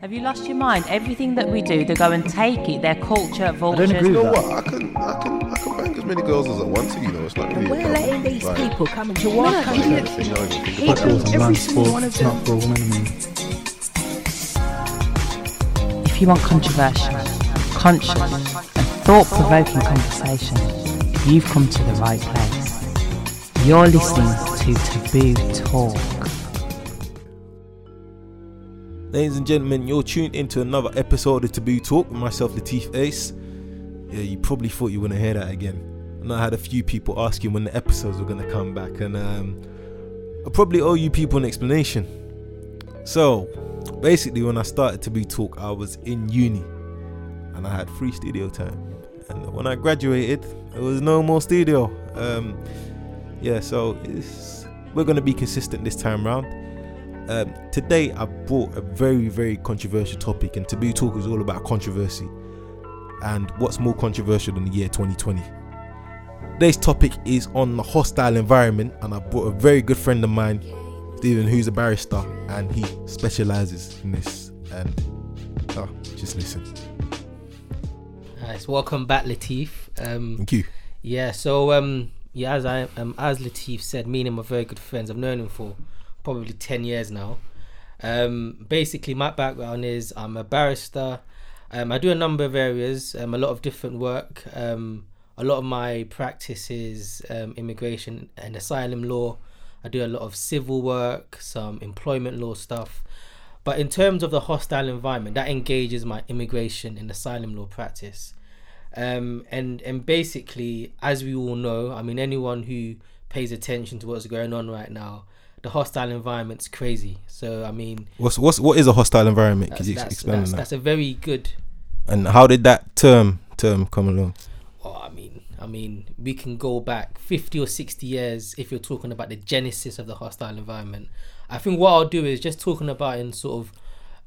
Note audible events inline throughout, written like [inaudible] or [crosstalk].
Have you lost your mind? Everything that we do, they go and take it. Their culture, vultures. agree You with know that. what? I can, I can, I can bang as many girls as I want to. You know, it's not really. a We're problem. letting these Like, people come into our like country. everything, you know, if you think He about does it. Girls and every man's single sport, one of it's not for all women, I mean. If you want controversial, conscious, and thought-provoking conversation, you've come to the right place. You're listening to Taboo Talk. Ladies and gentlemen, you're tuned into another episode of Taboo Talk with myself, Latif Ace. Yeah, you probably thought you wouldn't hear that again. And I had a few people asking when the episodes were going to come back, and um, I probably owe you people an explanation. So, basically, when I started Taboo Talk, I was in uni and I had free studio time. And when I graduated, there was no more studio. Um, yeah, so we're going to be consistent this time round. Um, today I brought a very very controversial topic and Taboo Talk is all about controversy and what's more controversial than the year 2020 today's topic is on the hostile environment and I brought a very good friend of mine Stephen who's a barrister and he specializes in this and oh, just listen Nice. Welcome back, Latif. Um, thank you yeah. So um, yeah, as I um, as Latif said, me and him are very good friends. I've known him for probably ten years now. Um, basically, my background is I'm a barrister. Um, I do a number of areas, um, a lot of different work. Um, a lot of my practice is um, immigration and asylum law. I do a lot of civil work, some employment law stuff. But in terms of the hostile environment, that engages my immigration and asylum law practice. Um, and and basically, as we all know, I mean, anyone who pays attention to what's going on right now, the hostile environment's crazy. So I mean, what's, what's what is a hostile environment could that's you that's, explain that's, that that's a very good. and how did that term term come along Well, I mean, I mean, we can go back fifty or sixty years if you're talking about the genesis of the hostile environment. I think what I'll do is just talking about in sort of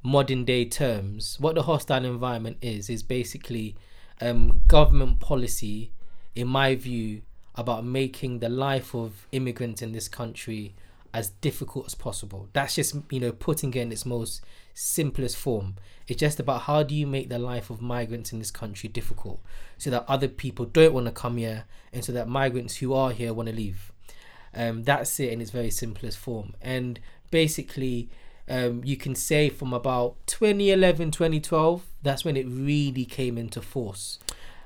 modern day terms. What the hostile environment is is basically um, government policy, in my view, about making the life of immigrants in this country as difficult as possible. That's just you know putting it in its most simplest form. It's just about how do you make the life of migrants in this country difficult, so that other people don't want to come here, and so that migrants who are here want to leave. Um, that's it in its very simplest form. And basically, um, you can say from about 2011, 2012, that's when it really came into force.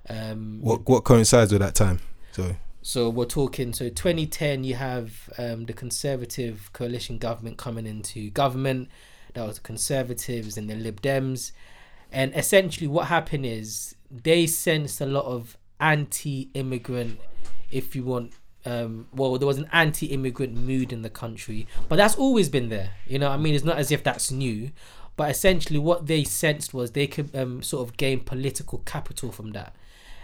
Um, what what coincides with that time so so we're talking. So 2010, you have um, the Conservative coalition government coming into government. That was the Conservatives and the Lib Dems, and essentially what happened is they sensed a lot of anti-immigrant, if you want. Um, well, there was an anti-immigrant mood in the country, but that's always been there. You know, I mean, it's not as if that's new. But essentially, what they sensed was they could um, sort of gain political capital from that,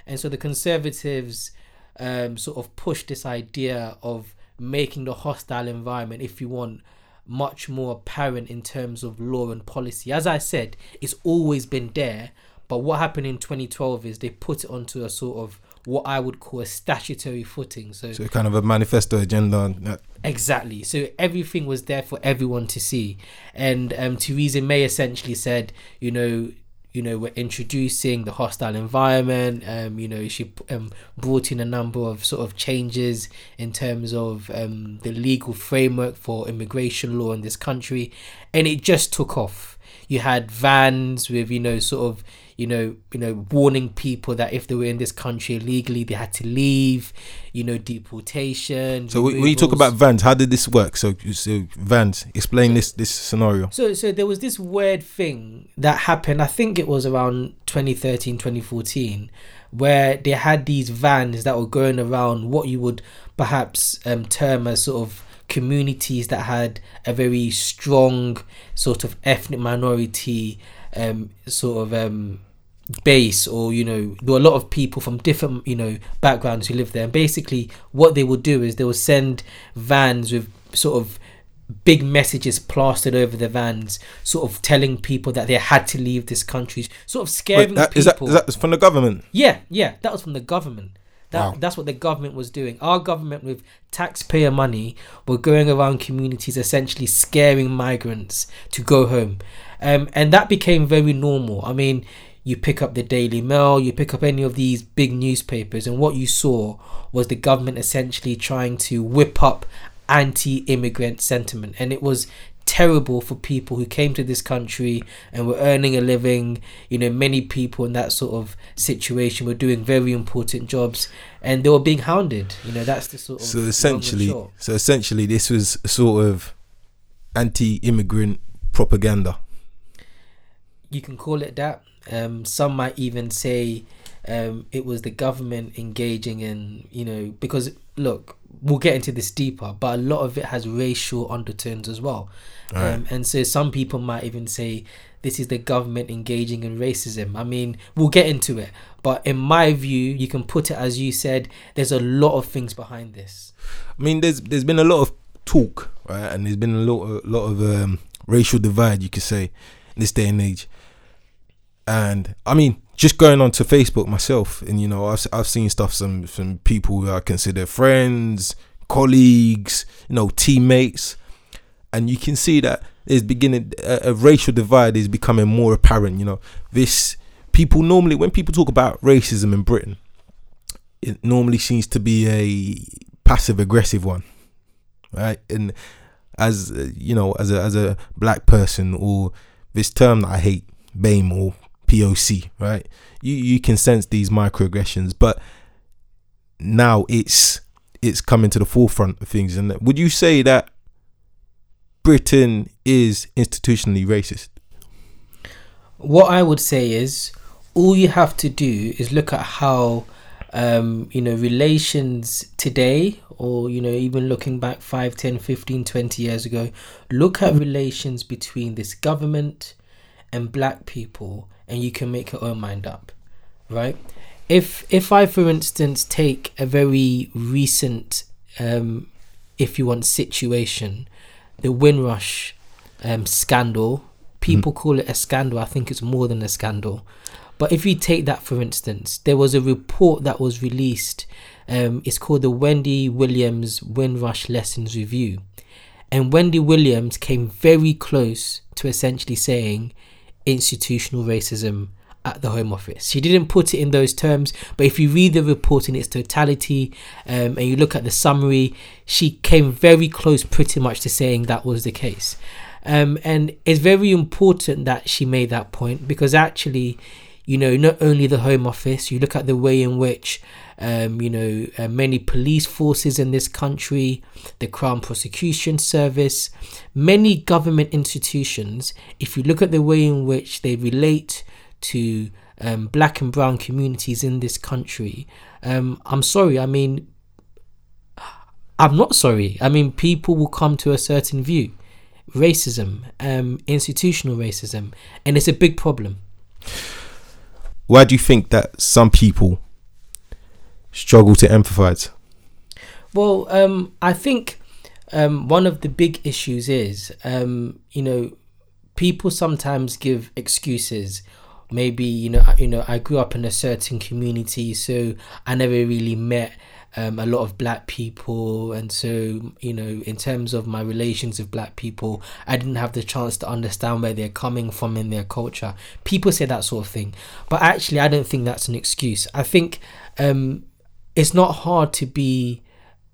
and so the Conservatives um, sort of push this idea of making the hostile environment, if you want, much more apparent in terms of law and policy. As I said, it's always been there, but what happened in 2012 is they put it onto a sort of what I would call a statutory footing. So, so kind of a manifesto agenda Exactly. So everything was there for everyone to see, and um, Theresa May essentially said, you know, you know, we're introducing the hostile environment. Um, you know, she um, brought in a number of sort of changes in terms of um, the legal framework for immigration law in this country, and it just took off. You had vans with you know sort of you know you know warning people that if they were in this country illegally they had to leave. You know, deportation. So when when you talk about vans, how did this work? So, so vans, explain this this scenario. So so there was this weird thing that happened. I think it was around 2013, 2014, where they had these vans that were going around what you would perhaps um, term as sort of communities that had a very strong sort of ethnic minority um, sort of um, base or you know there were a lot of people from different you know backgrounds who lived there. And basically what they would do is they would send vans with sort of big messages plastered over the vans sort of telling people that they had to leave this country sort of scaring Wait, that people is that, is that from the government? yeah yeah that was from the government That Wow. that's what the government was doing. Our government with taxpayer money were going around communities essentially scaring migrants to go home. Um, and that became very normal. I mean, you pick up the Daily Mail, you pick up any of these big newspapers, and what you saw was the government essentially trying to whip up anti-immigrant sentiment, and it was terrible for people who came to this country and were earning a living. You know, many people in that sort of situation were doing very important jobs, and they were being hounded. You know, that's the sort of So essentially, so essentially, this was a sort of anti-immigrant propaganda. you can call it that. Um, some might even say um, it was the government engaging in, you know, because look, we'll get into this deeper, but a lot of it has racial undertones as well. Right. Um, and so some people might even say this is the government engaging in racism. I mean, we'll get into it, but in my view, you can put it as you said. There's a lot of things behind this. I mean, there's there's been a lot of talk, right, and there's been a lot a lot of um, racial divide, you could say, in this day and age. And I mean, just going on to Facebook myself, and you know, I've I've seen stuff some from people who I consider friends, colleagues, you know, teammates, and you can see that beginning a, a racial divide is becoming more apparent. You know, this people normally when people talk about racism in Britain, it normally seems to be a passive aggressive one, right? And as uh, you know, as a as a black person, or this term that I hate, BAME or POC, right? You you can sense these microaggressions, but now it's it's coming to the forefront of things. And would you say that Britain is institutionally racist? what I would say is all you have to do is look at how um, you know relations today or you know even looking back 5 10 15 20 years ago look at relations between this government and black people and you can make your own mind up right? If if i for instance take a very recent um if you want situation the windrush um scandal people call it a scandal. I think it's more than a scandal. But if you take that for instance there was a report that was released um it's called the wendy williams windrush lessons review. And wendy williams came very close to essentially saying institutional racism at the Home Office. She didn't put it in those terms, but if you read the report in its totality um, and you look at the summary, she came very close pretty much to saying that was the case. Um, and it's very important that she made that point because actually, you know, not only the Home Office, you look at the way in which um, you know, uh, many police forces in this country, the Crown Prosecution Service, many government institutions, if you look at the way in which they relate to um, black and brown communities in this country, um, I'm sorry, I mean, I'm not sorry. I mean, people will come to a certain view. Racism, um, institutional racism, and it's a big problem. Why do you think that some people struggle to empathize? Well, um, I think um, one of the big issues is, um, you know, people sometimes give excuses. Maybe you know, you know, I grew up in a certain community, so I never really met um, a lot of black people, and so you know, in terms of my relations with black people, I didn't have the chance to understand where they're coming from in their culture. People say that sort of thing, but actually, I don't think that's an excuse. I think um, it's not hard to be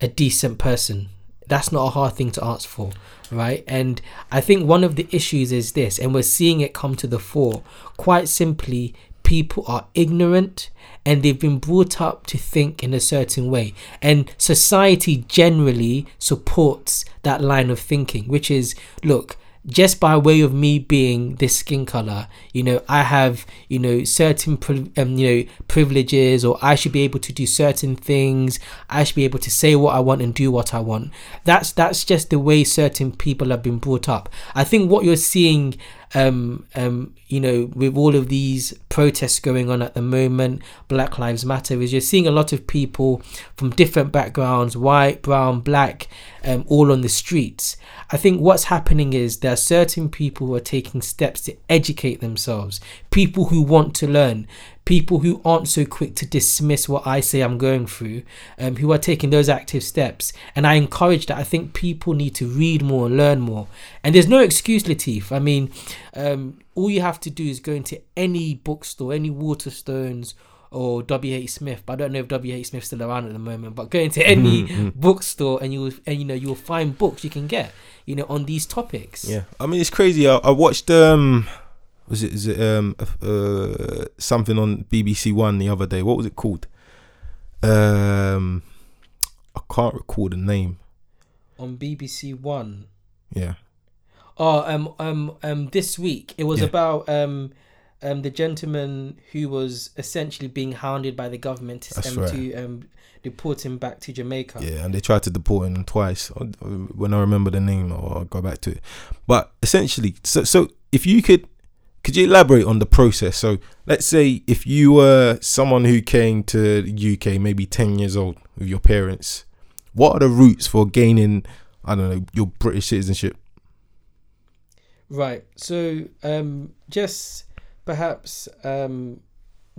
a decent person. That's not a hard thing to ask for, right? And I think one of the issues is this, and we're seeing it come to the fore. Quite simply, people are ignorant and they've been brought up to think in a certain way. And society generally supports that line of thinking, which is look, just by way of me being this skin color, you know, I have, you know, certain, um, you know, privileges, or I should be able to do certain things. I should be able to say what I want and do what I want. That's that's just the way certain people have been brought up. I think what you're seeing, um, um, you know, with all of these protests going on at the moment, Black Lives Matter, is you're seeing a lot of people from different backgrounds, white, brown, black, um, all on the streets. I think what's happening is there are certain people who are taking steps to educate themselves, people who want to learn, people who aren't so quick to dismiss what I say I'm going through, um, who are taking those active steps. And I encourage that. I think people need to read more, learn more. And there's no excuse, Latif. I mean, um, all you have to do is go into any bookstore, any Waterstones or W.H. Smith. But I don't know if W.H. Smith's still around at the moment. But go into [laughs] any bookstore and you will, and you know, you will find books you can get, you know, on these topics. Yeah, I mean it's crazy. I, I watched um, was it is it um uh something on BBC One the other day? What was it called? Um, I can't recall the name. On BBC One. Yeah, Oh, um, um, um, this week it was Yeah. about um, um, the gentleman who was essentially being hounded by the government to, um, right. to um, deport him back to Jamaica. yeah, and they tried to deport him twice. When I remember the name, I'll go back to it. But essentially, so so if you could, could you elaborate on the process? So let's say if you were someone who came to the UK, maybe ten years old with your parents, what are the routes for gaining? I don't know your British citizenship. Right. So, um, just perhaps um,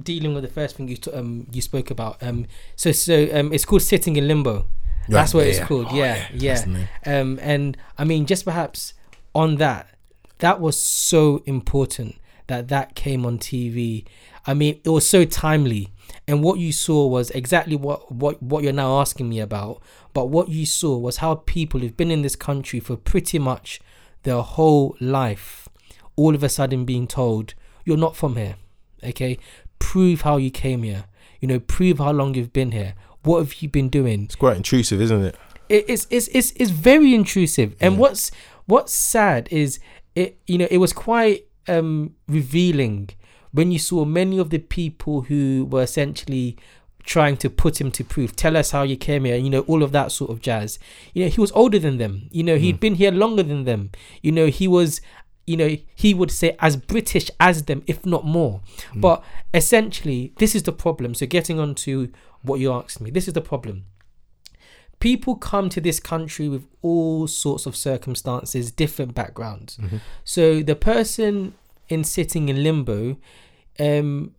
dealing with the first thing you t- um you spoke about. Um, so so um, it's called sitting in limbo. That's what it's called. Oh, yeah, yeah. name. Um, and I mean, just perhaps on that, that was so important that that came on TV. I mean, it was so timely, and what you saw was exactly what what what you're now asking me about. But what you saw was how people who've been in this country for pretty much their whole life, all of a sudden being told you're not from here. Okay, prove how you came here. You know, prove how long you've been here. What have you been doing? It's quite intrusive, isn't it? it, it's, it's it's it's very intrusive and Yeah. what's what's sad is it you know it was quite um revealing when you saw many of the people who were essentially trying to put him to proof. Tell us how you came here you know all of that sort of jazz. You know he was older than them. You know he'd been here longer than them. You know he was you know he would say as british as them if not more. But essentially this is the problem. So getting on to what you asked me this is the problem people come to this country with all sorts of circumstances, different backgrounds. So the person in sitting in limbo, um,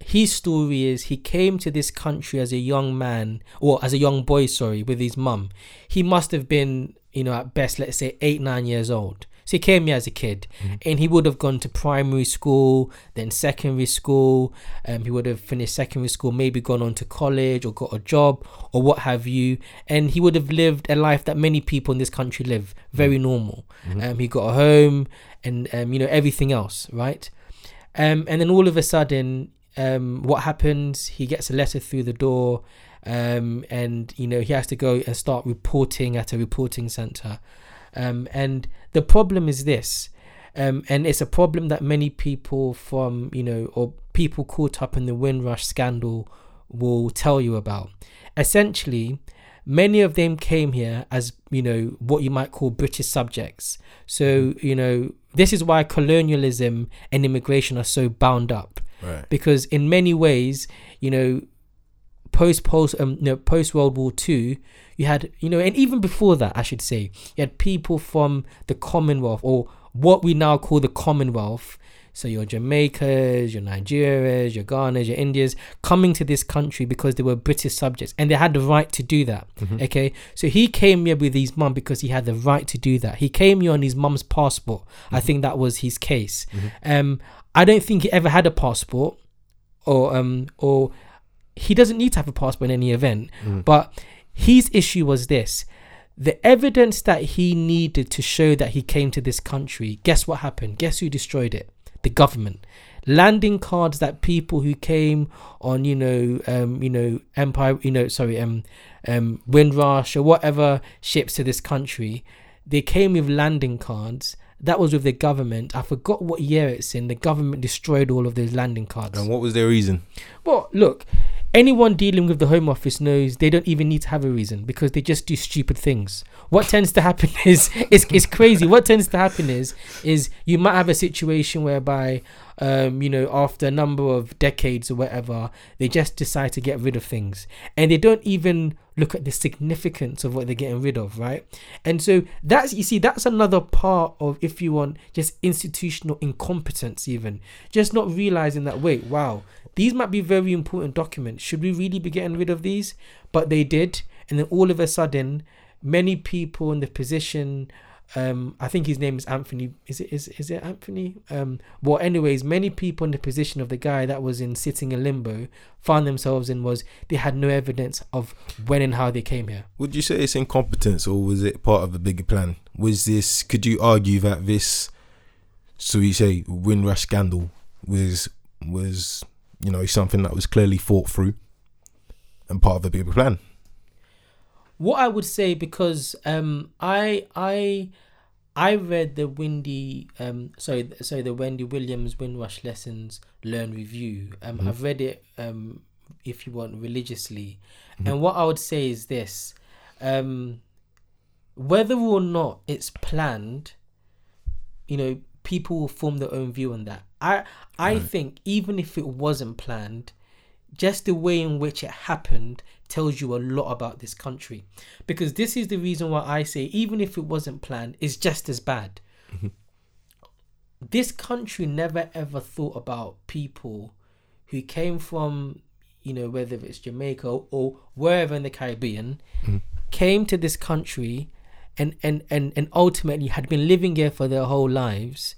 his story is he came to this country as a young man or as a young boy, sorry, with his mum. He must have been, you know, at best, let's say eight, nine years old. So he came here as a kid, and he would have gone to primary school, then secondary school. Um, he would have finished secondary school, maybe gone on to college or got a job or what have you, and he would have lived a life that many people in this country live, very normal. Um, he got a home and um, you know everything else, right? Um, and then all of a sudden, um, what happens? He gets a letter through the door, um, and you know he has to go and start reporting at a reporting center. Um, and the problem is this, um, and it's a problem that many people from you know or people caught up in the Windrush scandal will tell you about. Essentially, many of them came here as you know what you might call British subjects. So you know this is why colonialism and immigration are so bound up Right. because in many ways, you know, post post um no post World War Two, you had you know, and even before that, I should say, you had people from the Commonwealth or what we now call the Commonwealth. So your Jamaicas, your Nigerias, your Ghanas, your Indians coming to this country because they were British subjects and they had the right to do that. Okay, so he came here with his mum because he had the right to do that. He came here on his mum's passport. I think that was his case. Um, I don't think he ever had a passport or um or he doesn't need to have a passport in any event. But his issue was this. The evidence that he needed to show that he came to this country, guess what happened? Guess who destroyed it? The government. Landing cards that people who came on, you know, um, you know, Empire, you know, sorry, um, um, Windrush or whatever ships to this country, they came with landing cards. That was with the government. I forgot what year it's in. The government destroyed all of those landing cards. And what was their reason? Well, look, anyone dealing with the Home Office knows they don't even need to have a reason because they just do stupid things. What tends to happen [laughs] is it's, it's crazy. What tends to happen is is you might have a situation whereby um, you know, after a number of decades or whatever, they just decide to get rid of things. And they don't even look at the significance of what they're getting rid of, right? And so that's you see that's another part of if you want just institutional incompetence even just not realizing that wait, wow, these might be very important documents. Should we really be getting rid of these? But they did, and then all of a sudden, many people in the position um i think his name is anthony is it is, is it anthony um well anyways many people in the position of the guy that was in sitting in limbo found themselves in was they had no evidence of when and how they came here Would you say it's incompetence or was it part of a bigger plan? Was this, could you argue that this, so we say, Windrush scandal was, was, you know, something that was clearly thought through and part of a bigger plan? what i would say because um i i i read the Wendy um sorry sorry the wendy williams windrush lessons learn review um i've read it um if you want religiously. And what i would say is this um whether or not it's planned you know people will form their own view on that. I i think even if it wasn't planned just the way in which it happened tells you a lot about this country. Because this is the reason why i say even if it wasn't planned it's just as bad. Mm-hmm. This country never ever thought about people who came from you know whether it's jamaica or wherever in the caribbean mm-hmm. came to this country and, and and and ultimately had been living here for their whole lives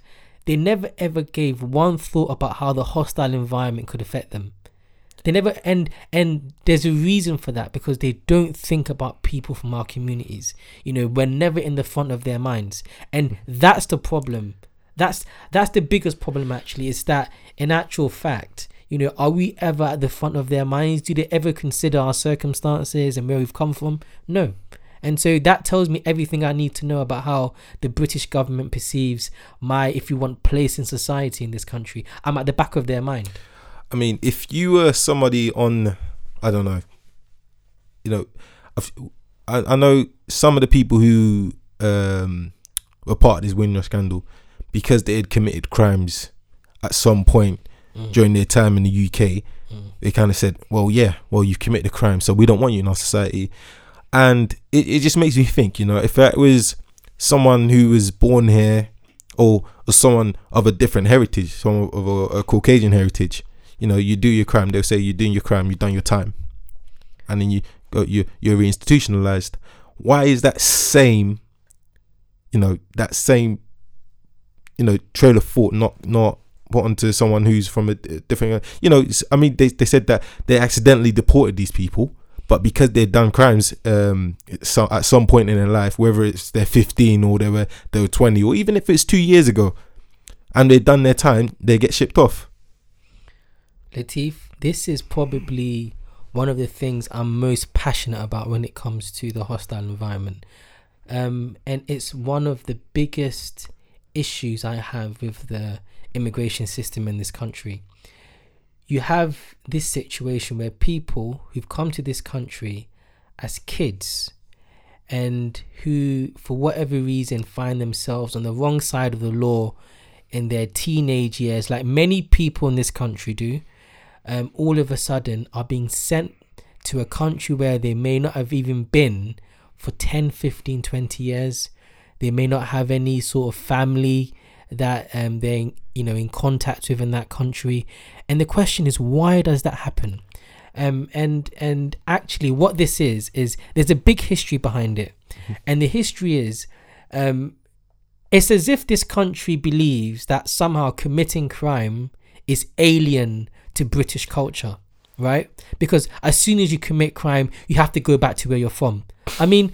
they never ever gave one thought about how the hostile environment could affect them. They never and and there's a reason for that because they don't think about people from our communities. You know we're never in the front of their minds. And that's the problem. That's that's the biggest problem actually is that in actual fact you know are we ever at the front of their minds? Do they ever consider our circumstances and where we've come from? No and so that tells me everything I need to know about how the British government perceives my, if you want, place in society in this country. I'm at the back of their mind. I mean, if you were somebody on, I don't know, you know, I've- I, I know some of the people who um, were part of this Windrush scandal because they had committed crimes at some point during their time in the UK. They kind of said, "Well, yeah, well, you've committed a crime, so we don't want you in our society." And it, it just makes me think, you know, if that was someone who was born here or, someone of a different heritage, someone of a, a Caucasian heritage, you know, you do your crime, they'll say you're doing your crime, you've done your time, and then you go, you you're reinstitutionalized. Why is that same, you know, that same, you know, trail of thought not not put onto someone who's from a different, you know, I mean, they they said that they accidentally deported these people. But because they've done crimes um, so at some point in their life, whether it's they're 15 or they were they were 20, or even if it's two years ago, and they've done their time, they get shipped off. Latif, this is probably one of the things I'm most passionate about when it comes to the hostile environment. Um, and it's one of the biggest issues I have with the immigration system in this country. You have this situation where people who've come to this country as kids and who, for whatever reason, find themselves on the wrong side of the law in their teenage years, like many people in this country do, um, all of a sudden are being sent to a country where they may not have even been for 10, 15, 20 years. They may not have any sort of family that um, they're you know in contact with in that country. And the question is, why does that happen? Um, and and actually, what this is is there's a big history behind it, and the history is um, it's as if this country believes that somehow committing crime is alien to British culture, right? Because as soon as you commit crime, you have to go back to where you're from. I mean,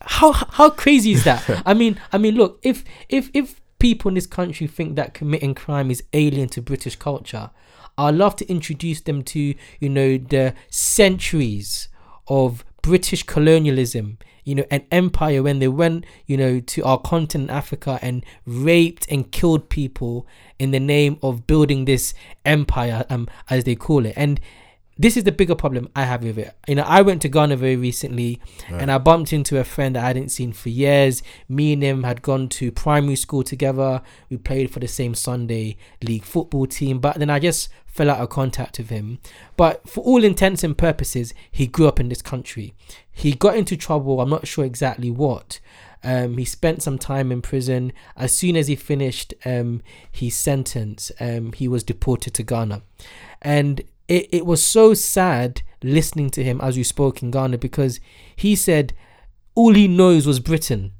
how how crazy is that? [laughs] I mean, I mean, look, if if if people in this country think that committing crime is alien to British culture, I'd love to introduce them to you know the centuries of British colonialism, you know, an empire when they went, you know, to our continent, Africa, and raped and killed people in the name of building this empire, um, as they call it. And this is the bigger problem I have with it. You know, I went to Ghana very recently and I bumped into a friend that I hadn't seen for years. Me and him had gone to primary school together. We played for the same Sunday league football team, but then I just fell out of contact with him. But for all intents and purposes, he grew up in this country. He got into trouble, I'm not sure exactly what. Um, he spent some time in prison. As soon as he finished um, his sentence, um, he was deported to Ghana. And it, it was so sad listening to him as we spoke in Ghana because he said all he knows was Britain,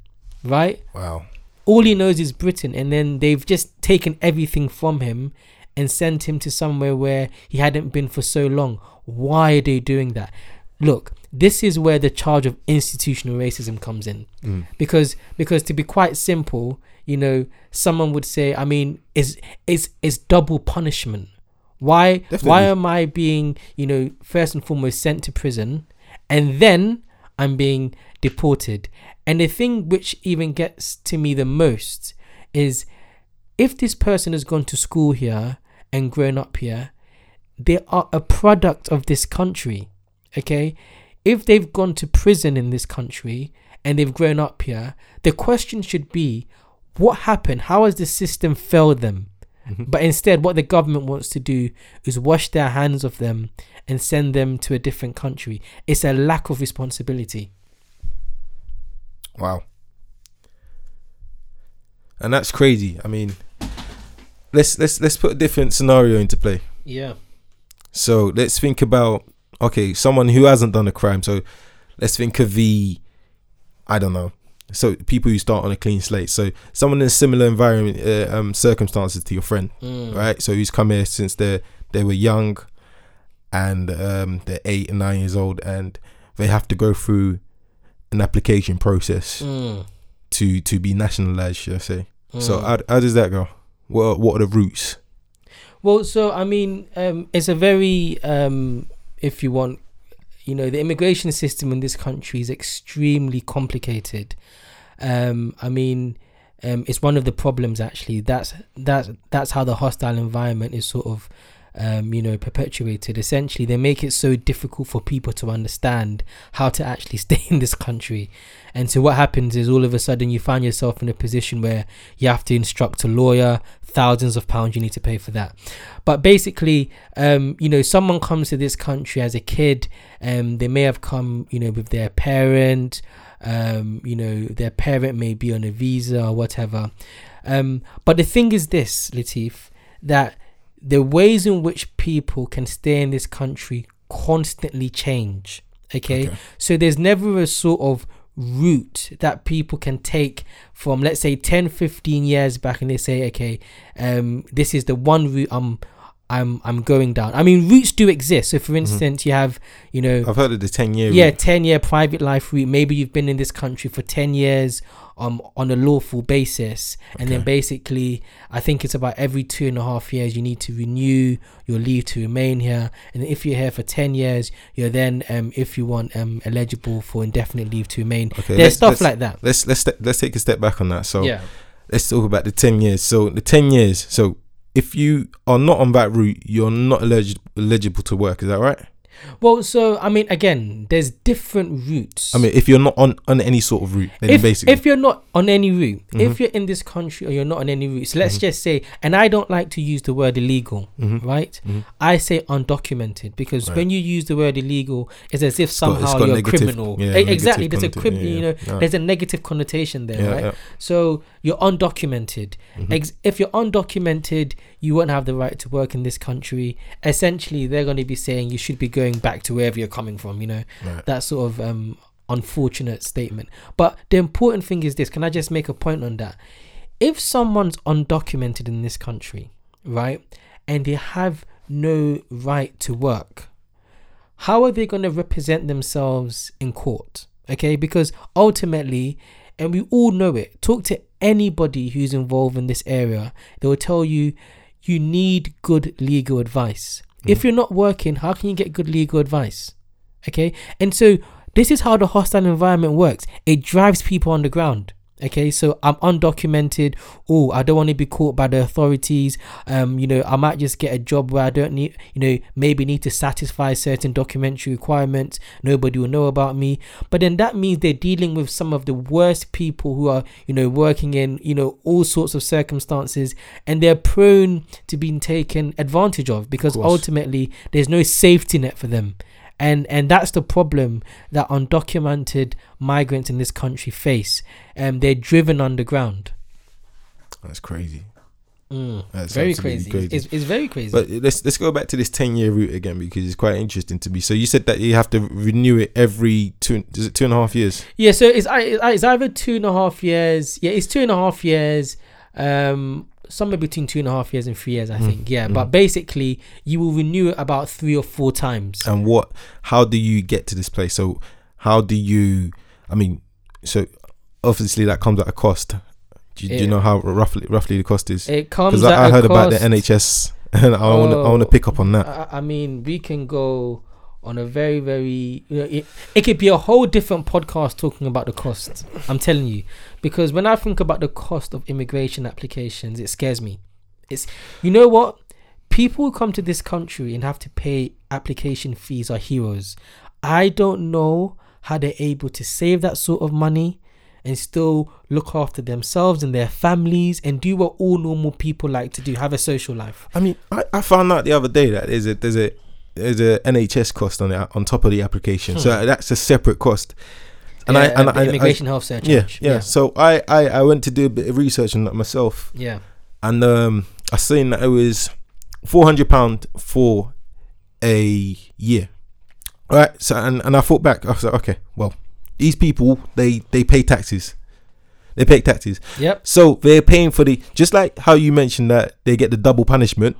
right? Wow. All he knows is Britain, and then they've just taken everything from him and sent him to somewhere where he hadn't been for so long. Why are they doing that? Look, this is where the charge of institutional racism comes in. Mm. Because because to be quite simple, you know, someone would say, I mean, is is is double punishment. Why Definitely. why am I being, you know, first and foremost sent to prison and then I'm being deported? And the thing which even gets to me the most is if this person has gone to school here and grown up here, they are a product of this country. Okay? If they've gone to prison in this country and they've grown up here, the question should be what happened? How has the system failed them? Mm-hmm. But instead, what the government wants to do is wash their hands of them and send them to a different country. It's a lack of responsibility. Wow. And that's crazy. I mean, let's let's let's put a different scenario into play. Yeah. So let's think about okay, someone who hasn't done a crime. So let's think of the I don't know. So people who start on a clean slate. So someone in a similar environment, uh, um, circumstances to your friend, Mm. right? So who's come here since they they were young, and um, they're eight and nine years old, and they have to go through an application process Mm. to to be nationalized, should I say? So Mm. how, how does that go? What what are the routes? Well, so I mean, um, it's a very, um, if you want, you know, the immigration system in this country is extremely complicated. Um, I mean, um, it's one of the problems actually. That's that's that's how the hostile environment is sort of, um, you know, perpetuated. Essentially, they make it so difficult for people to understand how to actually [laughs] stay in this country. And so what happens is all of a sudden you find yourself in a position where you have to instruct a lawyer, thousands of pounds you need to pay for that. But basically, um, you know, someone comes to this country as a kid, um, they may have come, you know, with their parent, um, you know, their parent may be on a visa or whatever. Um, but the thing is this, Latif, that the ways in which people can stay in this country constantly change. Okay? Okay. So there's never a sort of route that people can take from let's say 10 15 years back and they say okay um this is the one route i'm i'm i'm going down. I mean routes do exist. So for instance you have you know I've heard of the ten year. yeah 10 year private life route. Maybe you've been in this country for 10 years um on a lawful basis. And then basically i think it's about every two and a half years you need to renew your leave to remain here. And if you're here for 10 years you're then um if you want um eligible for indefinite leave to remain. Okay, there's stuff like that. Let's let's let's take a step back on that. So yeah. let's talk about the 10 years. So the 10 years. So if you are not on that route, you're not eligible eligible to work. Is that right? Well so i mean again there's different routes I mean, if you're not on on any sort of route, then if, basically, if you're not on any route, Mhm. if you're in this country or you're not on any route, so let's Mhm. just say, and I don't like to use the word illegal, Mhm. right? Mhm. I say undocumented because Right. when you use the word illegal, it's as if got- it's somehow got you're a criminal. yeah, negative exactly, there's a criminal. yeah, You know, yeah. there's a negative connotation there, yeah, right? yeah. So you're undocumented. Mhm. Ex- if you're undocumented, you won't have the right to work in this country. Essentially, they're going to be saying you should be going back to wherever you're coming from. You know, Right. that sort of um, unfortunate statement. But the important thing is this: can I just make a point on that? If someone's undocumented in this country, right, and they have no right to work, how are they going to represent themselves in court? Okay, because ultimately, and we all know it, talk to anybody who's involved in this area, they will tell you you need good legal advice. Hmm. If you're not working, how can you get good legal advice? Okay, and so this is how the hostile environment works it drives people underground. Okay, so I'm undocumented. Oh, I don't want to be caught by the authorities. Um, you know, I might just get a job where I don't need, you know, maybe need to satisfy certain documentary requirements. Nobody will know about me. But then that means they're dealing with some of the worst people who are, you know, working in, you know, all sorts of circumstances, and they're prone to being taken advantage of because course. ultimately there's no safety net for them and and that's the problem that undocumented migrants in this country face. Um, they're driven underground. That's crazy. Mm, That's very absolutely crazy. It's, it's very crazy. But let's let's go back to this ten year route again because it's quite interesting to me. So you said that you have to renew it every two is it two and a half years? yeah, so it's it's either two and a half years. Yeah, it's two and a half years. Um, somewhere between two and a half years and three years, I Mm, think. Yeah, mm. but basically, you will renew it about three or four times. And what how do you get to this place? So how do you I mean so obviously that comes at a cost. Do you, do you know how roughly roughly the cost is? It comes. Because I, I heard about the NHS [laughs] and I want to I want to Oh. pick up on that. I, I mean, we can go on a very, very. You know, it, it could be a whole different podcast talking about the cost. I'm telling you, because when I think about the cost of immigration applications, it scares me. It's you know what, people who come to this country and have to pay application fees are heroes. I don't know how they're able to save that sort of money and still look after themselves and their families and do what all normal people like to do have a social life I mean, I, I found out the other day that there's a there's a there's a NHS cost on it on top of the application, so that's a separate cost. And I Hmm. Yeah, and the I, I immigration health yeah, surcharge yeah So I, I I went to do a bit of research on that myself, yeah and um I seen that it was four hundred pound for a year. All right. So and, and I thought back. I was like, okay, well, these people they they pay taxes. They pay taxes. Yep. So they're paying for the just like how you mentioned that they get the double punishment.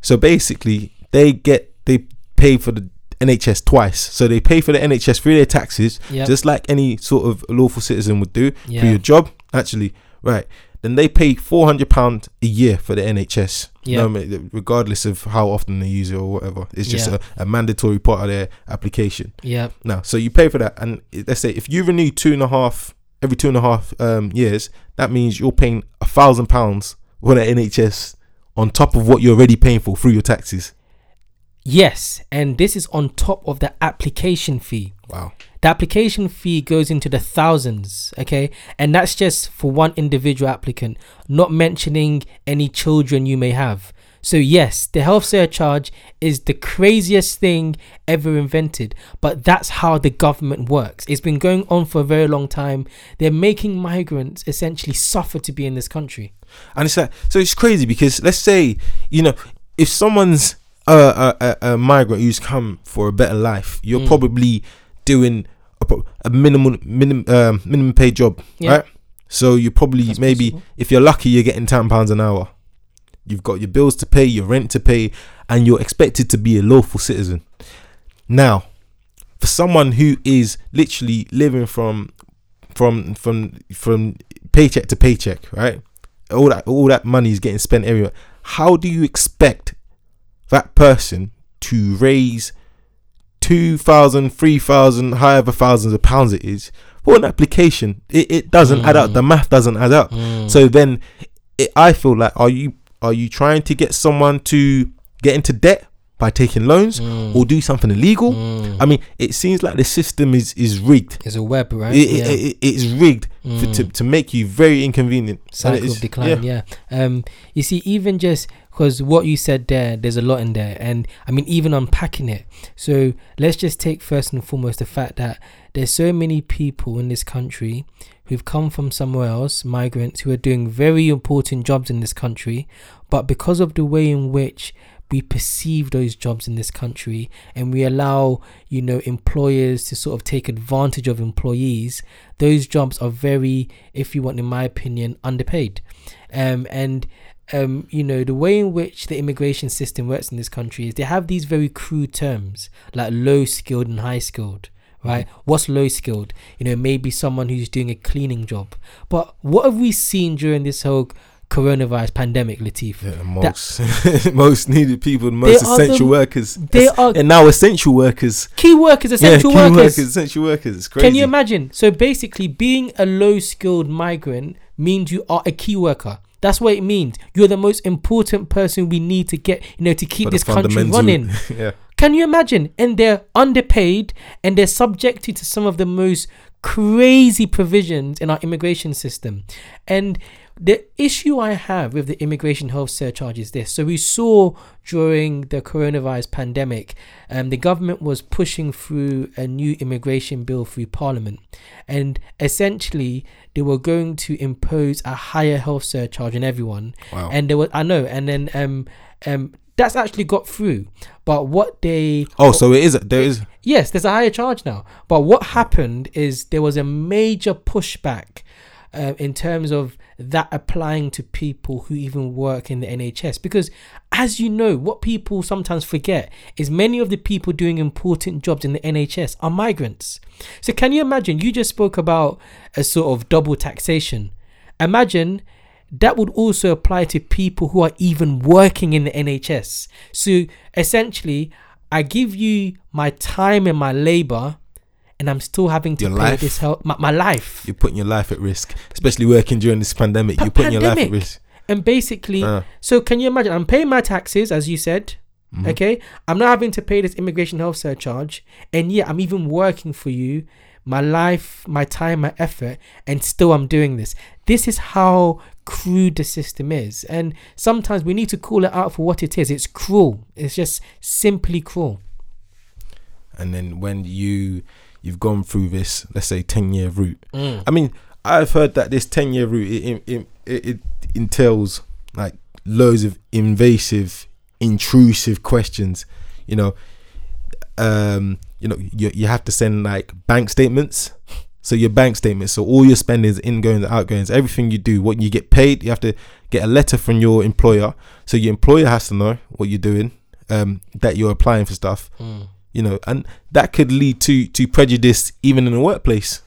So basically, they get they pay for the NHS twice. So they pay for the NHS through their taxes, Yep. just like any sort of lawful citizen would do for your job. Actually, right? Then they pay four hundred pound a year for the NHS. Yeah. No, regardless of how often they use it or whatever, it's just Yeah. a, a mandatory part of their application. Yeah. Now, so you pay for that, and let's say if you renew two and a half every two and a half um, years, that means you're paying a thousand pounds for the NHS on top of what you're already paying for through your taxes. Yes, and this is on top of the application fee. Wow. The application fee goes into the thousands, okay? And that's just for one individual applicant, not mentioning any children you may have. So, yes, the health surcharge is the craziest thing ever invented, but that's how the government works. It's been going on for a very long time. They're making migrants essentially suffer to be in this country. And it's like so it's crazy because let's say you know if someone's a a, a, migrant who's come for a better life, you're Mm. probably doing a, a minimum minimum um, minimum paid job, Yeah. right? So you probably That's maybe possible. if you're lucky, you're getting ten pounds an hour. You've got your bills to pay, your rent to pay, and you're expected to be a lawful citizen. Now, for someone who is literally living from from from from paycheck to paycheck, right? All that all that money is getting spent everywhere. How do you expect that person to raise two thousand, three thousand, however thousands of pounds it is for an application? It, it doesn't add up. Mm. The math doesn't add up. So then, it, I feel like are you are you trying to get someone to get into debt by taking loans Mm. or do something illegal? I mean, it seems like the system is is rigged. It's a web, right? It, it, it, it's rigged for, to, Mm. to make you very inconvenient. Cycle of decline yeah. um you see even just because what you said there there's a lot in there and i mean even unpacking it so let's just take first and foremost the fact that there's so many people in this country who've come from somewhere else migrants who are doing very important jobs in this country but because of the way in which we perceive those jobs in this country and we allow you know employers to sort of take advantage of employees those jobs are very if you want in my opinion underpaid. Um, and um, you know the way in which the immigration system works in this country is they have these very crude terms like low skilled and high skilled right? What's low skilled? You know maybe someone who's doing a cleaning job. But what have we seen during this whole coronavirus pandemic, Latif. Yeah, most [laughs] most needed people, the most are the- essential workers. They Es- are and now essential workers. key workers, essential yeah, key workers. essential workers. It's crazy. Can you imagine? So basically, being a low skilled migrant means you are a key worker. That's what it means. You're the most important person we need to get, you know, to keep the this country running. [laughs] yeah. Can you imagine? And they're underpaid and they're subjected to some of the most crazy provisions in our immigration system. And the issue I have with the immigration health surcharge is this. So we saw during the coronavirus pandemic, um, the government was pushing through a new immigration bill through Parliament, and essentially they were going to impose a higher health surcharge on everyone Wow. and there was I know, and then um um that's actually got through. But what they oh, so it is. There is. yes, there's a higher charge now. But what happened is there was a major pushback uh, in terms of that applying to people who even work in the NHS because as you know what people sometimes forget is many of the people doing important jobs in the NHS are migrants. So can you imagine you just spoke about a sort of double taxation. Imagine that would also apply to people who are even working in the NHS so essentially I give you my time and my labor and I'm still having to Your pay life. this help my, my life You're putting your life at risk, especially working during this pandemic. Pa- You're putting your life at risk. and basically Uh, so can you imagine i'm paying my taxes as you said mhm. okay i'm not having to pay this immigration health surcharge and yet i'm even working for you my life my time my effort and still i'm doing this this is how crude the system is and sometimes we need to call it out for what it is it's cruel it's just simply cruel And then when you you've gone through this, let's say, ten year route. Mm. I mean, I've heard that this ten year route it, it, it, it entails like loads of invasive, intrusive questions. You know, um, you know, you you have to send like bank statements. So your bank statements, so all your spendings, ingoings, outgoings, everything you do, what you get paid, you have to get a letter from your employer. So your employer has to know what you're doing, um, that you're applying for stuff Mm. You know, and that could lead to to prejudice even in the workplace.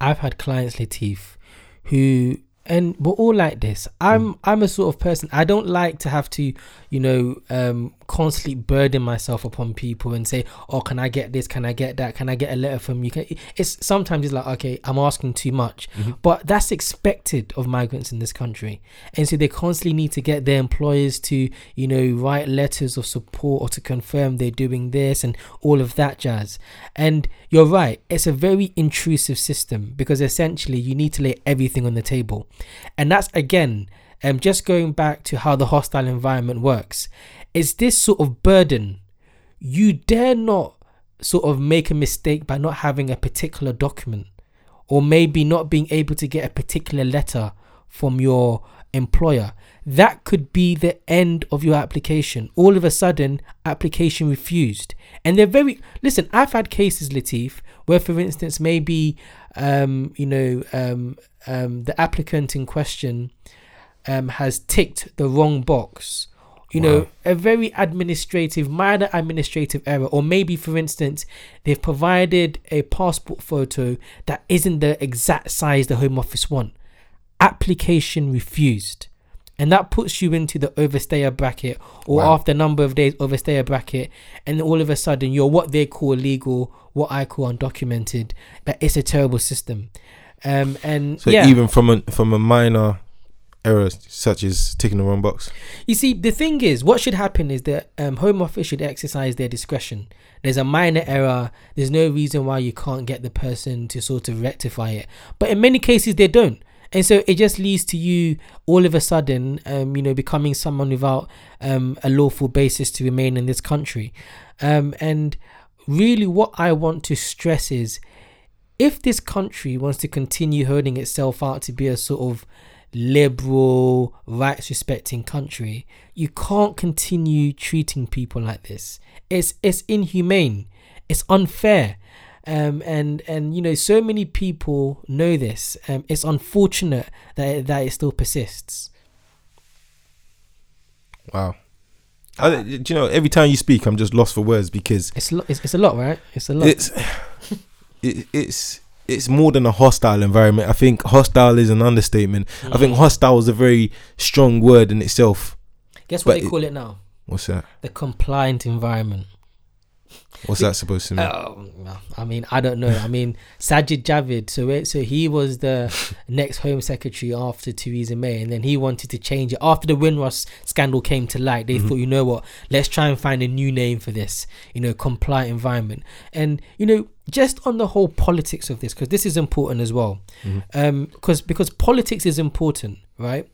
I've had clients, Latif, who and we're all like this. I'm I'm a sort of person I don't like to have to, you know, um constantly burden myself upon people and say, Oh, can I get this? Can I get that? Can I get a letter from you? Can it's sometimes it's like, okay, I'm asking too much. But that's expected of migrants in this country. And so they constantly need to get their employers to, you know, write letters of support or to confirm they're doing this and all of that jazz. And you're right, it's a very intrusive system because essentially you need to lay everything on the table. And that's again, um, just going back to how the hostile environment works, is this sort of burden. You dare not sort of make a mistake by not having a particular document or maybe not being able to get a particular letter from your employer. That could be the end of your application. All of a sudden, application refused. And they're very listen, I've had cases, Latif, where for instance, maybe um, you know, um, um, the applicant in question um, has ticked the wrong box. You know, a very administrative, minor administrative error, or maybe, for instance, they've provided a passport photo that isn't the exact size the Home Office want. Application refused. And that puts you into the overstayer bracket, or Wow. after a number of days, overstayer bracket, and all of a sudden you're what they call illegal, what I call undocumented. But it's a terrible system. Um, and So yeah, even from a from a minor error such as ticking the wrong box. You see, the thing is, what should happen is that um, Home Office should exercise their discretion. There's a minor error. There's no reason why you can't get the person to sort of rectify it. But in many cases, they don't. And so it just leads to you all of a sudden, um, you know, becoming someone without um, a lawful basis to remain in this country. Um, and really, what I want to stress is if this country wants to continue holding itself out to be a sort of liberal, rights respecting country, you can't continue treating people like this. It's it's inhumane. It's unfair. Um, and and you know so many people know this. Um, it's unfortunate that that it still persists. Wow. I, do you know, every time you speak, I'm just lost for words because It's lo- it's, it's a lot, right? It's a lot. it's [sighs] it, it's it's more than a hostile environment. I think hostile is an understatement. I Mm. think hostile is a very strong word in itself. Guess what but they call it now? What's that? The compliant environment. What's that supposed to mean? Well, I mean, I don't know. I mean, Sajid Javid. So, it, so he was the [laughs] next Home Secretary after Theresa May, and then he wanted to change it after the Windrush scandal came to light. They thought, you know what? Let's try and find a new name for this. You know, compliant environment, and you know, just on the whole politics of this, because this is important as well. Um, because because politics is important, right?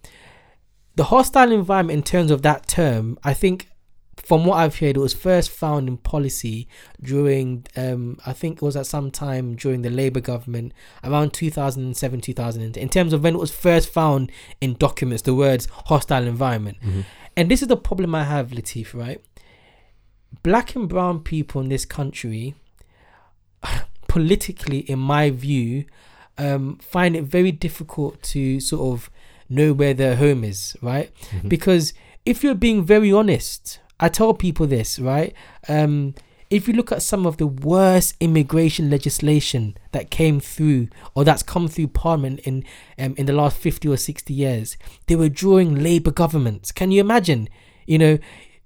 The hostile environment, in terms of that term, I think from what I've heard, it was first found in policy during, um, I think it was at some time during the Labour government, around 2007, 2008, in terms of when it was first found in documents, the words hostile environment. And this is the problem I have, Latif, right? Black and brown people in this country, [sighs] politically, in my view, um, find it very difficult to sort of know where their home is, right? Because if you're being very honest, I tell people this, right? Um, if you look at some of the worst immigration legislation that came through or that's come through Parliament in um, in the last fifty or sixty years, they were during Labour governments. Can you imagine? You know,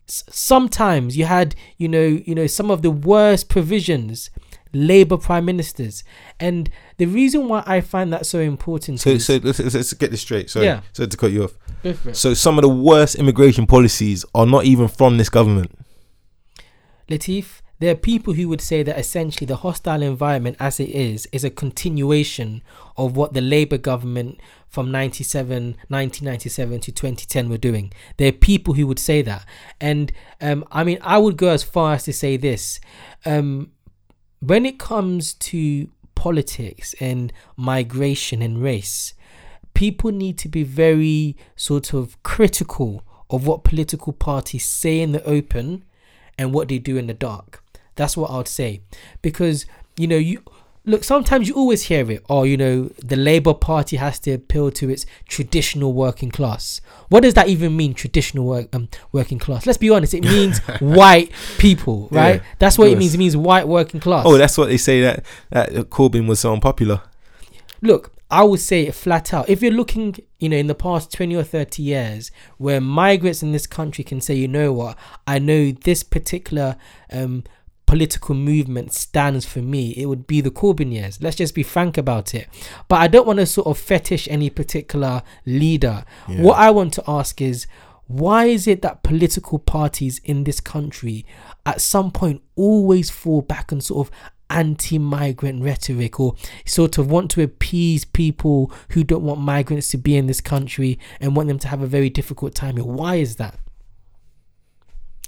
s- sometimes you had you know you know some of the worst provisions. Labour prime ministers, and the reason why I find that so important So, is so let's, let's, get this straight. Sorry, Yeah. sorry to cut you off. Go for it. So, some of the worst immigration policies are not even from this government. Latif, there are people who would say that essentially the hostile environment as it is is a continuation of what the Labour government from 97, 1997 to 2010 were doing. There are people who would say that. And um, I mean, I would go as far as to say this. Um, when it comes to politics and migration and race, people need to be very sort of critical of what political parties say in the open and what they do in the dark. That's what I would say. Because, you know, you look, sometimes you always hear it, or, you know, the Labour Party has to appeal to its traditional working class. What does that even mean, traditional work, um, working class? Let's be honest, it [laughs] means white people, right? Yeah, That's what it means. It means white working class. Oh, that's what they say that that Corbyn was so unpopular. look, I would say it flat out. If you're looking, you know, in the past 20 or 30 years, where migrants in this country can say, you know what, I know this particular um, political movement stands for me, it would be the Corbyn years. Let's just be frank about it. But I don't want to sort of fetish any particular leader. Yeah. What I want to ask is, why is it that political parties in this country at some point always fall back and sort of anti-migrant rhetoric or sort of want to appease people who don't want migrants to be in this country and want them to have a very difficult time here why is that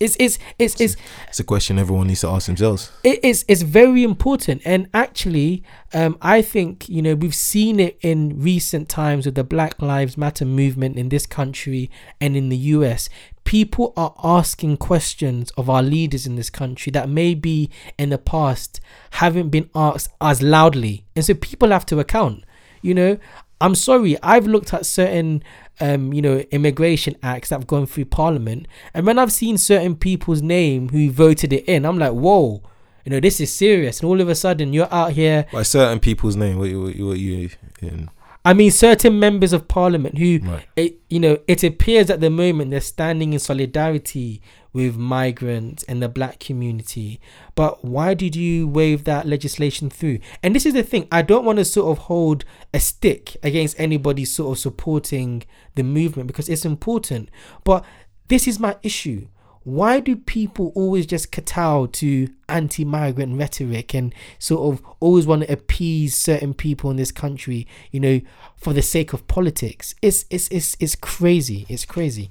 it's it's it's it's It's a question everyone needs to ask themselves. it is it's very important. And actually um i think you know we've seen it in recent times with the black lives matter movement in this country and in the us people are asking questions of our leaders in this country that maybe in the past haven't been asked as loudly. And so people have to account you know i'm sorry i've looked at certain um, you know, immigration acts that have gone through parliament. And when I've seen certain people's name who voted it in, I'm like, whoa, you know, this is serious. And all of a sudden, you're out here. By certain people's name, what what what you in? I mean, certain members of parliament who, Right. it, you know, it appears at the moment they're standing in solidarity with migrants and the black community. But why did you wave that legislation through? And this is the thing, I don't want to sort of hold a stick against anybody sort of supporting the movement because it's important. But this is my issue. Why do people always just kowtow to anti migrant rhetoric and sort of always want to appease certain people in this country, you know, for the sake of politics? It's it's it's it's crazy. It's crazy.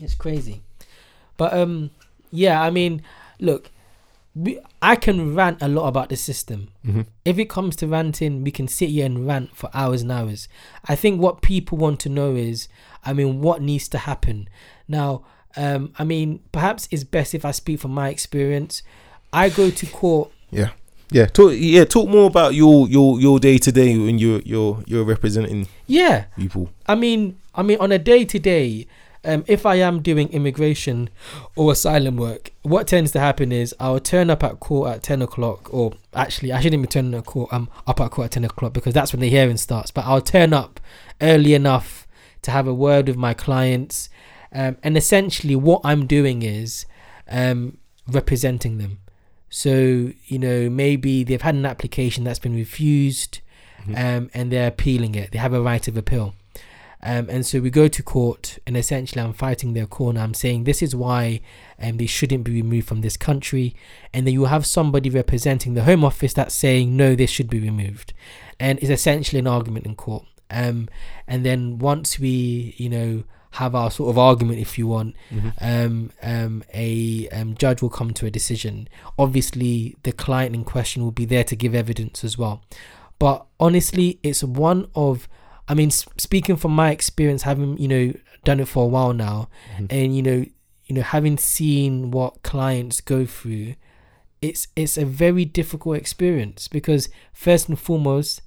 It's crazy. But um yeah, I mean, look, we, I can rant a lot about the system. Mhm. If it comes to ranting, we can sit here and rant for hours and hours. I think what people want to know is, I mean, what needs to happen. Now, um, I mean, perhaps it's best if I speak from my experience. I go to court. Yeah, yeah. Talk, yeah. Talk more about your your your day to day when you're you're you're representing Yeah, people. I mean, I mean, on a day to day, um, if I am doing immigration or asylum work, what tends to happen is I'll turn up at court at ten o'clock, or actually I shouldn't be turning up court. I'm up at court at ten o'clock because that's when the hearing starts. But I'll turn up early enough to have a word with my clients, um, and essentially what I'm doing is um, representing them. So you know maybe they've had an application that's been refused, um, and they're appealing it. They have a right of appeal. Um, and so we go to court, and essentially, I'm fighting their corner. I'm saying this is why um, they shouldn't be removed from this country. And then you have somebody representing the Home Office that's saying, no, this should be removed. And it's essentially an argument in court. Um, and then once we, you know, have our sort of argument, if you want, um, um, a um, judge will come to a decision. Obviously, the client in question will be there to give evidence as well. But honestly, it's one of I mean, speaking from my experience, having you know done it for a while now, and you know, you know, having seen what clients go through, it's it's a very difficult experience because first and foremost,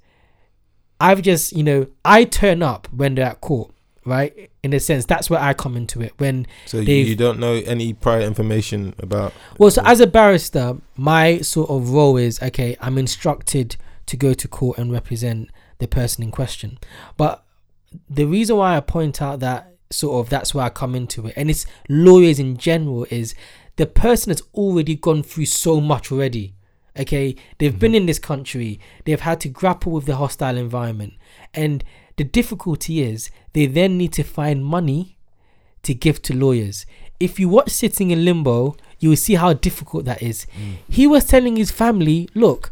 I've just you know I turn up when they're at court, right? In a sense, that's where I come into it when So you, don't know any prior information about. well, so as a barrister, my sort of role is okay. I'm instructed to go to court and represent the person in question. But the reason why I point out that sort of that's where I come into it, and it's lawyers in general, is the person has already gone through so much already. Okay, they've been mm-hmm. in this country, they've had to grapple with the hostile environment, and the difficulty is they then need to find money to give to lawyers. If you watch Sitting in Limbo, you will see how difficult that is. Mm. He was telling his family, look,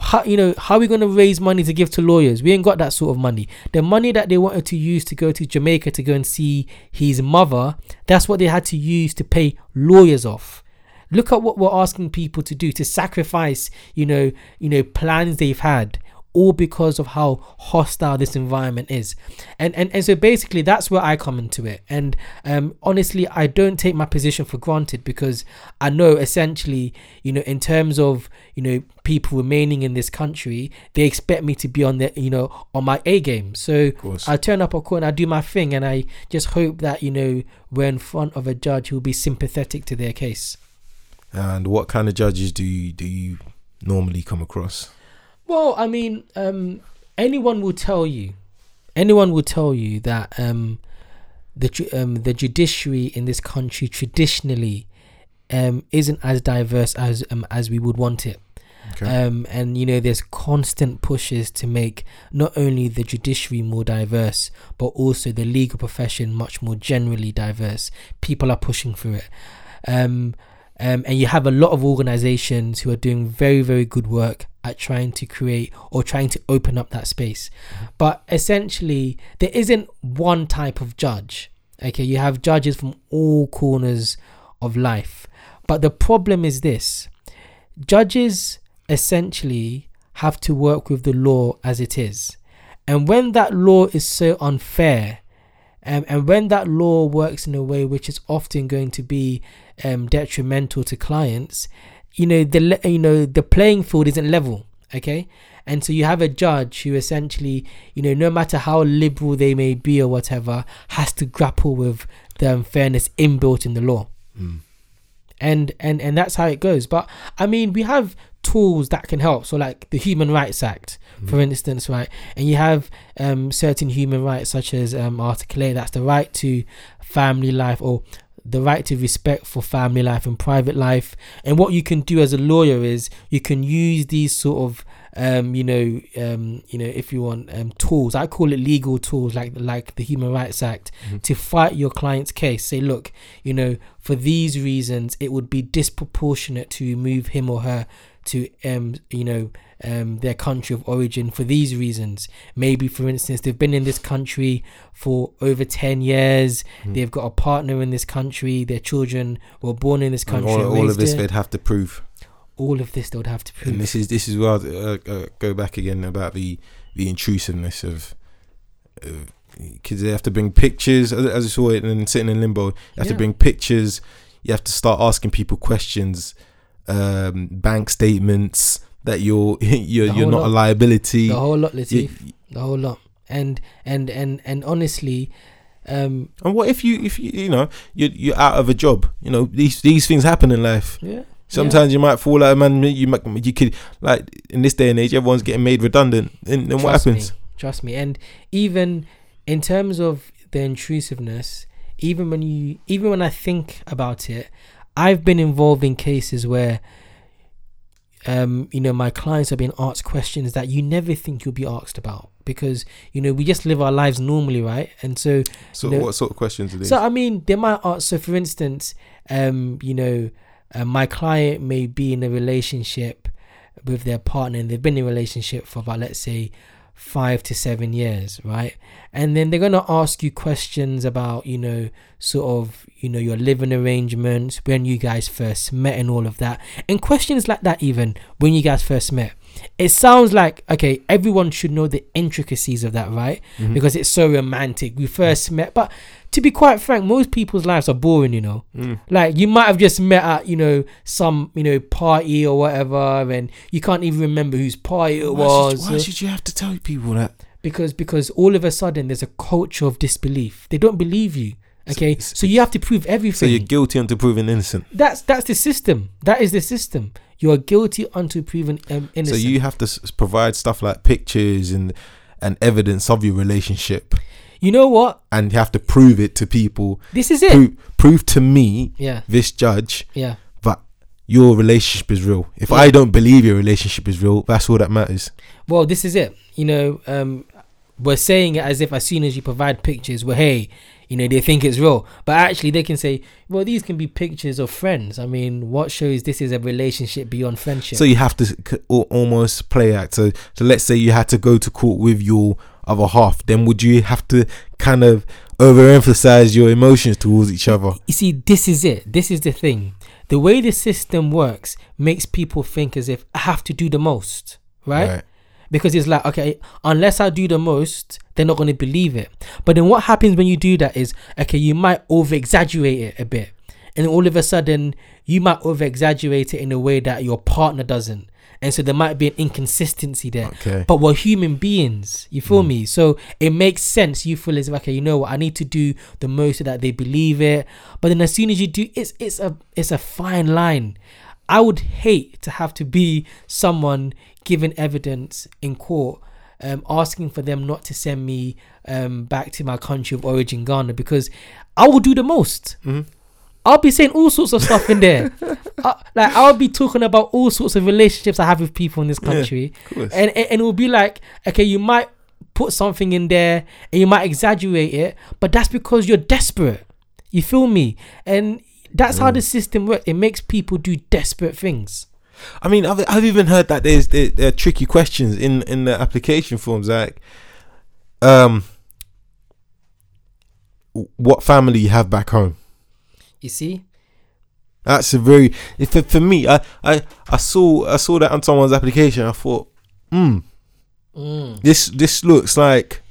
how you know how are we going to raise money to give to lawyers we ain't got that sort of money the money that they wanted to use to go to jamaica to go and see his mother that's what they had to use to pay lawyers off look at what we're asking people to do to sacrifice you know you know plans they've had all because of how hostile this environment is. And and, and so basically that's where i come into it. And um honestly i don't take my position for granted because i know essentially you know in terms of you know people remaining in this country they expect me to be on the you know on my a game. So i turn up at court and i do my thing and i just hope that you know we're in front of a judge who'll be sympathetic to their case. And what kind of judges do you do you normally come across? Well, I mean, um, anyone will tell you, anyone will tell you that um, the um, the judiciary in this country traditionally um, isn't as diverse as um, as we would want it. Okay. Um, and you know, there's constant pushes to make not only the judiciary more diverse, but also the legal profession much more generally diverse. People are pushing for it. Um, um, and you have a lot of organizations who are doing very, very good work at trying to create or trying to open up that space. But essentially, there isn't one type of judge. Okay, you have judges from all corners of life. But the problem is this judges essentially have to work with the law as it is. And when that law is so unfair, um, and when that law works in a way which is often going to be um, detrimental to clients, you know the you know the playing field isn't level. Okay, and so you have a judge who essentially, you know, no matter how liberal they may be or whatever, has to grapple with the unfairness inbuilt in the law. And and and that's how it goes. But i mean we have tools that can help. So like the human rights act for instance right? And you have um certain human rights such as um article 8 that's the right to family life or the right to respect for family life and private life. And what you can do as a lawyer is you can use these sort of um you know um you know if you want um tools. I call it legal tools like like the human rights act to fight your client's case. Say look you know for these reasons it would be disproportionate to remove him or her to um you know um their country of origin for these reasons maybe for instance they've been in this country for over 10 years they've got a partner in this country their children were born in this country all, all of this they'd have to prove. all of this they would have to prove And this is this is where I uh, uh, go back again about the the intrusiveness of. Because they have to bring pictures, as, I saw it, and sitting in limbo. You have to bring pictures. You have to start asking people questions, um, bank statements that you're [laughs] you're The you're not a liability. the whole lot You- Latif, the whole lot and and and and honestly Um, And what if you if you you know you you're out of a job? You know these these things happen in life. yeah. Sometimes you might fall out, of man. You might you could like in this day and age, everyone's getting made redundant. And then what happens? Me, trust me. And even in terms of the intrusiveness, even when you even when I think about it, I've been involved in cases where um, you know, my clients have been asked questions that you never think you'll be asked about because, you know, we just live our lives normally, right? And so So No. what sort of questions are these? so I mean, they might ask. So for instance, um, you know, uh, my client may be in a relationship with their partner, and they've been in a relationship for about let's say five to seven years, right? And then they're gonna ask you questions about, you know, sort of, you know, your living arrangements, when you guys first met, and all of that, and questions like that. Even when you guys first met, it sounds like okay, everyone should know the intricacies of that, right? Mhm. Because it's so romantic. We first met, but to be quite frank, most people's lives are boring, you know. Mm. Like you might have just met at, you know, some, you know, party or whatever, and you can't even remember whose party it Why, was. should, why should you have to tell people that? because because all of a sudden there's a culture of disbelief. They don't believe you. Okay, it's- so, you have to prove everything. So you're guilty until proven innocent. that's that's the system. That is the system. You are guilty until proven um, innocent. So you have to s- provide stuff like pictures and and evidence of your relationship, you know what? and you have to prove it to people. This is it. Prove, prove to me, Yeah, this judge, yeah. that your relationship is real. If Yeah. I don't believe your relationship is real, that's all that matters. Well, this is it. You know, um, we're saying it as if as soon as you provide pictures, well, hey, you know, they think it's real. But actually, they can say, well, these can be pictures of friends. I mean, what shows this is a relationship beyond friendship? So you have to almost play act. So, so let's say you had to go to court with your other half, then would you have to kind of overemphasize your emotions towards each other? you see, this is it. This is the thing. The way the system works makes people think as if I have to do the most, right? because it's like okay unless i do the most they're not going to believe it but then what happens when you do that is okay you might over exaggerate it a bit and all of a sudden you might over exaggerate it in a way that your partner doesn't and so there might be an inconsistency there Okay. but we're human beings you feel me so it makes sense you feel as if okay you know what i need to do the most so that they believe it but then as soon as you do it's it's a it's a fine line I would hate to have to be someone giving evidence in court, um, asking for them not to send me um, back to my country of origin, Ghana, because I will do the most. Mhm. I'll be saying all sorts of stuff in there. [laughs] Like I'll be talking about all sorts of relationships I have with people in this country, course. and, and and it will be like, okay, you might put something in there and you might exaggerate it, but that's because you're desperate. You feel me? And that's how the system works. It makes people do desperate things. I mean, I've, I've even heard that there's there, there are tricky questions in in the application forms, like, um, what family you have back home. You see? That's a very for, for me. I, I I saw I saw that on someone's application. I thought, hmm, Mm. this this looks like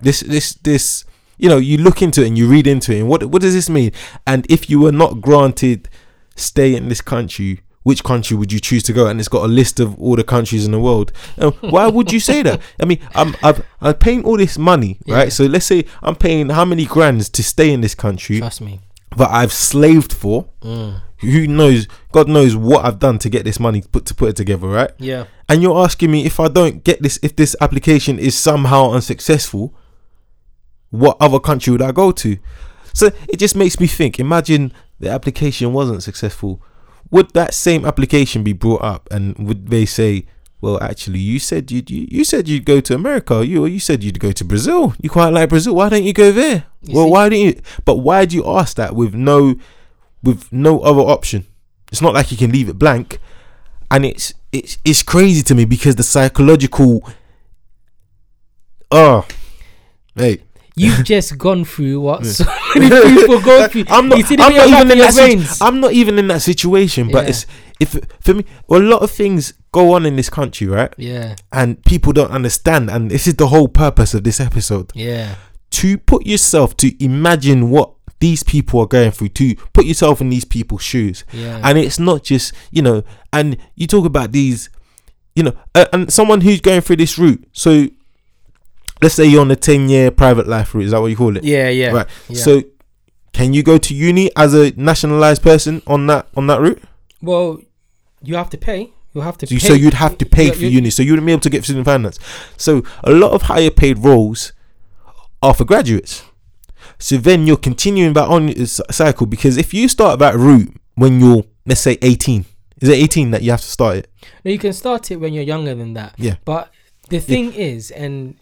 this this this. You know, you look into it and you read into it, and what what does this mean? And if you were not granted stay in this country, which country would you choose to go? And it's got a list of all the countries in the world. Uh, [laughs] why would you say that? I mean, I'm I'm, I'm paying all this money, Yeah. right? So let's say I'm paying how many grands to stay in this country Trust me. That I've slaved for. Mm. Who knows? God knows what I've done to get this money put to put it together, right? Yeah. And you're asking me if I don't get this, if this application is somehow unsuccessful, what other country would I go to? So it just makes me think. Imagine the application wasn't successful. Would that same application be brought up, and would they say, "Well, actually, you said you'd you, you said you'd go to America. You you said you'd go to Brazil. You quite like Brazil. Why don't you go there? You well, see? why didn't you? But why do you ask that with no with no other option? It's not like you can leave it blank, and it's it's it's crazy to me because the psychological. Oh, hey, You've just [laughs] gone through what Yeah. so many people go [laughs] through. I'm not. You see the I'm not even in that. situ- I'm not even in that situation. But Yeah. it's if for me, a lot of things go on in this country, right? Yeah. And people don't understand. And this is the whole purpose of this episode: Yeah. to put yourself to imagine what these people are going through. To put yourself in these people's shoes. Yeah. and it's not just you know and you talk about these you know uh, and someone who's going through this route so let's say you're on a 10 year private life route. Is that what you call it? Yeah, yeah. Right. yeah. So, can you go to uni as a nationalized person on that on that route? well, you have to pay. You have to So, pay. so you'd have to pay You- for you- uni, so you wouldn't be able to get student finance. So a lot of higher paid roles are for graduates. So then you're continuing that on this cycle because if you start that route when you're let's say 18, is it 18 that you have to start it? No, you can start it when you're younger than that. Yeah. But the thing is, and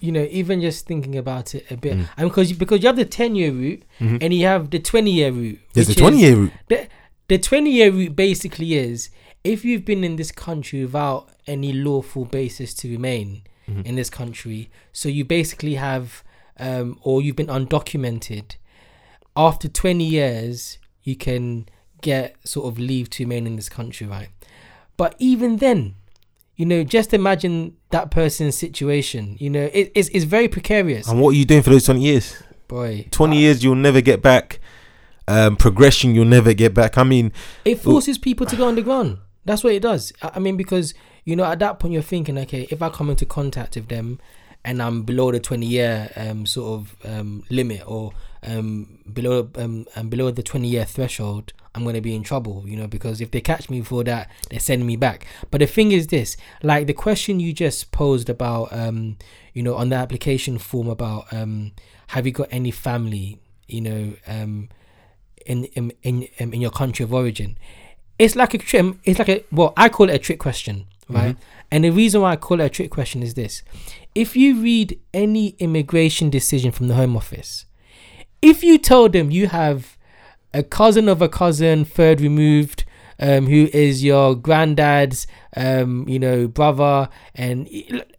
you know, even just thinking about it a bit, Mm. and because you, because you have the ten year route Mhm. and you have the twenty year route. There's the 20 year route. The, the 20 year route basically is if you've been in this country without any lawful basis to remain Mhm. in this country, so you basically have, um, or you've been undocumented, after 20 years, you can get sort of leave to remain in this country, right? But even then, you know, just imagine that person's situation. You know, it, it's, it's very precarious. And what are you doing for those 20 years? Boy, 20 years you'll never get back. Um, progression you'll never get back. I mean, it forces people to go underground. That's what it does. I mean, because you know, at that point, you're thinking, okay, if I come into contact with them, and I'm below the 20 year um sort of um limit or um below um and below the 20 year threshold, I'm gonna be in trouble. You know, because if they catch me for that, they're sending me back. But the thing is, this like the question you just posed about um you know on the application form about um have you got any family you know um in in in, um, in your country of origin. It's like a trick it's like a well i call it a trick question right? And the reason why i call it a trick question is this. If you read any immigration decision from the home office if you told them you have a cousin of a cousin third removed um, who is your granddad's um, you know brother and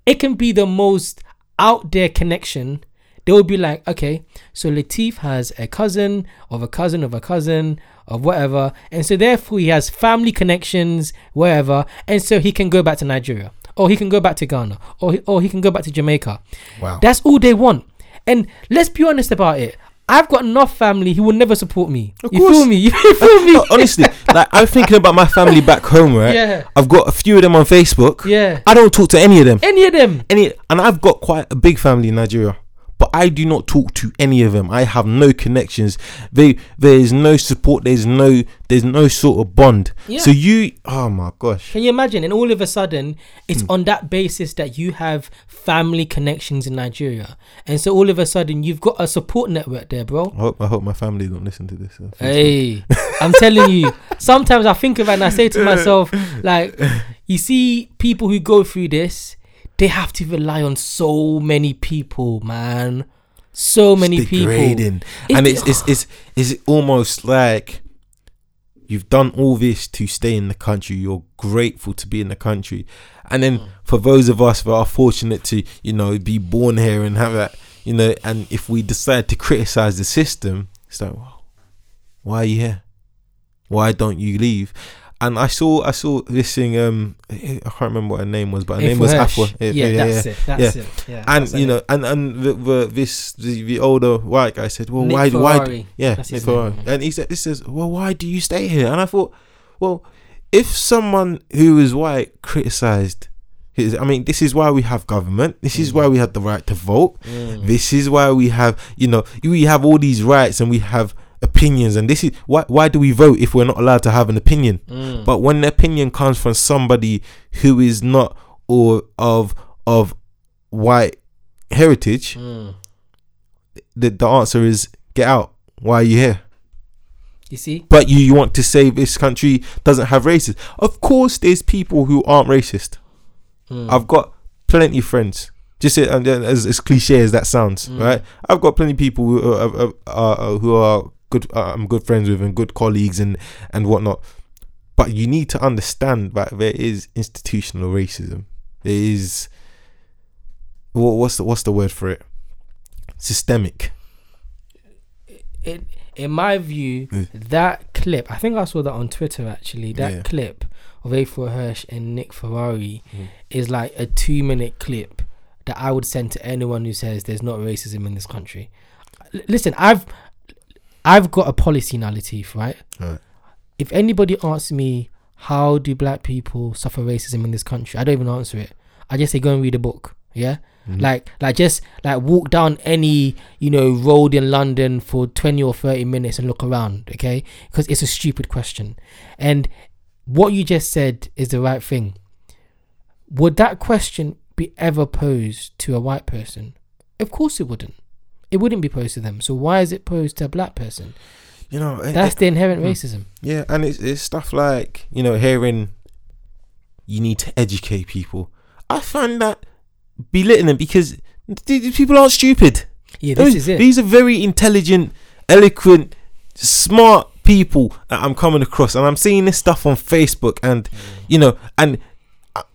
it can be the most out there connection they would be like okay so latif has a cousin of a cousin of a cousin of whatever and so therefore he has family connections wherever and so he can go back to nigeria or he can go back to ghana or he, or he can go back to jamaica wow. that's all they want. And let's be honest about it. I've got enough family who will never support me. Of you course. feel me? [laughs] You feel me? Honestly, like I'm thinking about my family back home, right? Yeah. I've got a few of them on Facebook. Yeah. I don't talk to any of them. Any of them. Any, and I've got quite a big family in Nigeria, but I do not talk to any of them. I have no connections. They, there is no support. There's no, there's no sort of bond. Yeah. So you, oh my gosh, Can you imagine? And all of a sudden, it's on that basis that you have family connections in Nigeria. And so all of a sudden, you've got a support network there, bro. I hope, I hope my family don't listen to this. uh, Hey, I'm telling you. [laughs] Sometimes I think of it and I say to myself, like, you see people who go through this, they have to rely on so many people, man. So many It's people. degrading. It's and de- it's, it's it's it's almost like you've done all this to stay in the country. You're grateful to be in the country, and then mm. for those of us that are fortunate to you know be born here and have that you know, and if we decide to criticize the system, it's like, why are you here? Why don't you leave? And I saw I saw this thing. Um, I can't remember what her name was, but her name was Afua Afua. Hirsch. Yeah, that's it. That's it. Yeah, and you know, and and the, the this the, the older white guy said, "Well, Nick why why yeah, Nick his name, yeah. and he said, "This says, well, why do you stay here?" And I thought, well, if someone who is white criticized I mean, this is why we have government. This is why we have the right to vote. Mm. This is why we have, you know, we have all these rights and we have opinions. And this is why why do we vote if we're not allowed to have an opinion? Mm. But when the opinion comes from somebody who is not or of of white heritage, Mm. the, the answer is get out. Why are you here? You see? But you, you want to say this country doesn't have racists. Of course, there's people who aren't racist. Mm. I've got plenty of friends. Just then as, as cliche as that sounds, Mm. right? I've got plenty of people who are, are, are- who are good. Uh, I'm good friends with and good colleagues and and whatnot. But you need to understand that there is institutional racism. There is what, what's the what's the word for it? Systemic. in in my view, that clip, I think I saw that on Twitter actually. That Yeah. clip of Afua Hirsch and Nick Ferrari Mm. is like a two minute clip that I would send to anyone who says there's not racism in this country. L- listen, I've I've got a policy now, Latif, right? Right. If anybody asks me how do black people suffer racism in this country, I don't even answer it. I just say go and read a book. Yeah, Mhm. like like just like walk down any you know road in London for twenty or thirty minutes and look around. Okay, because it's a stupid question, and what you just said is the right thing. Would that question be ever posed to a white person? Of course it wouldn't. It wouldn't be posed to them. So why is it posed to a black person? you know, it- That's it- the inherent mm. racism. Yeah, and it's it's stuff like you know hearing you need to educate people. I find that belittling because these people aren't stupid. Yeah, this Those- is it. These are very intelligent, eloquent, smart people that I'm coming across, and I'm seeing this stuff on Facebook, and you know, and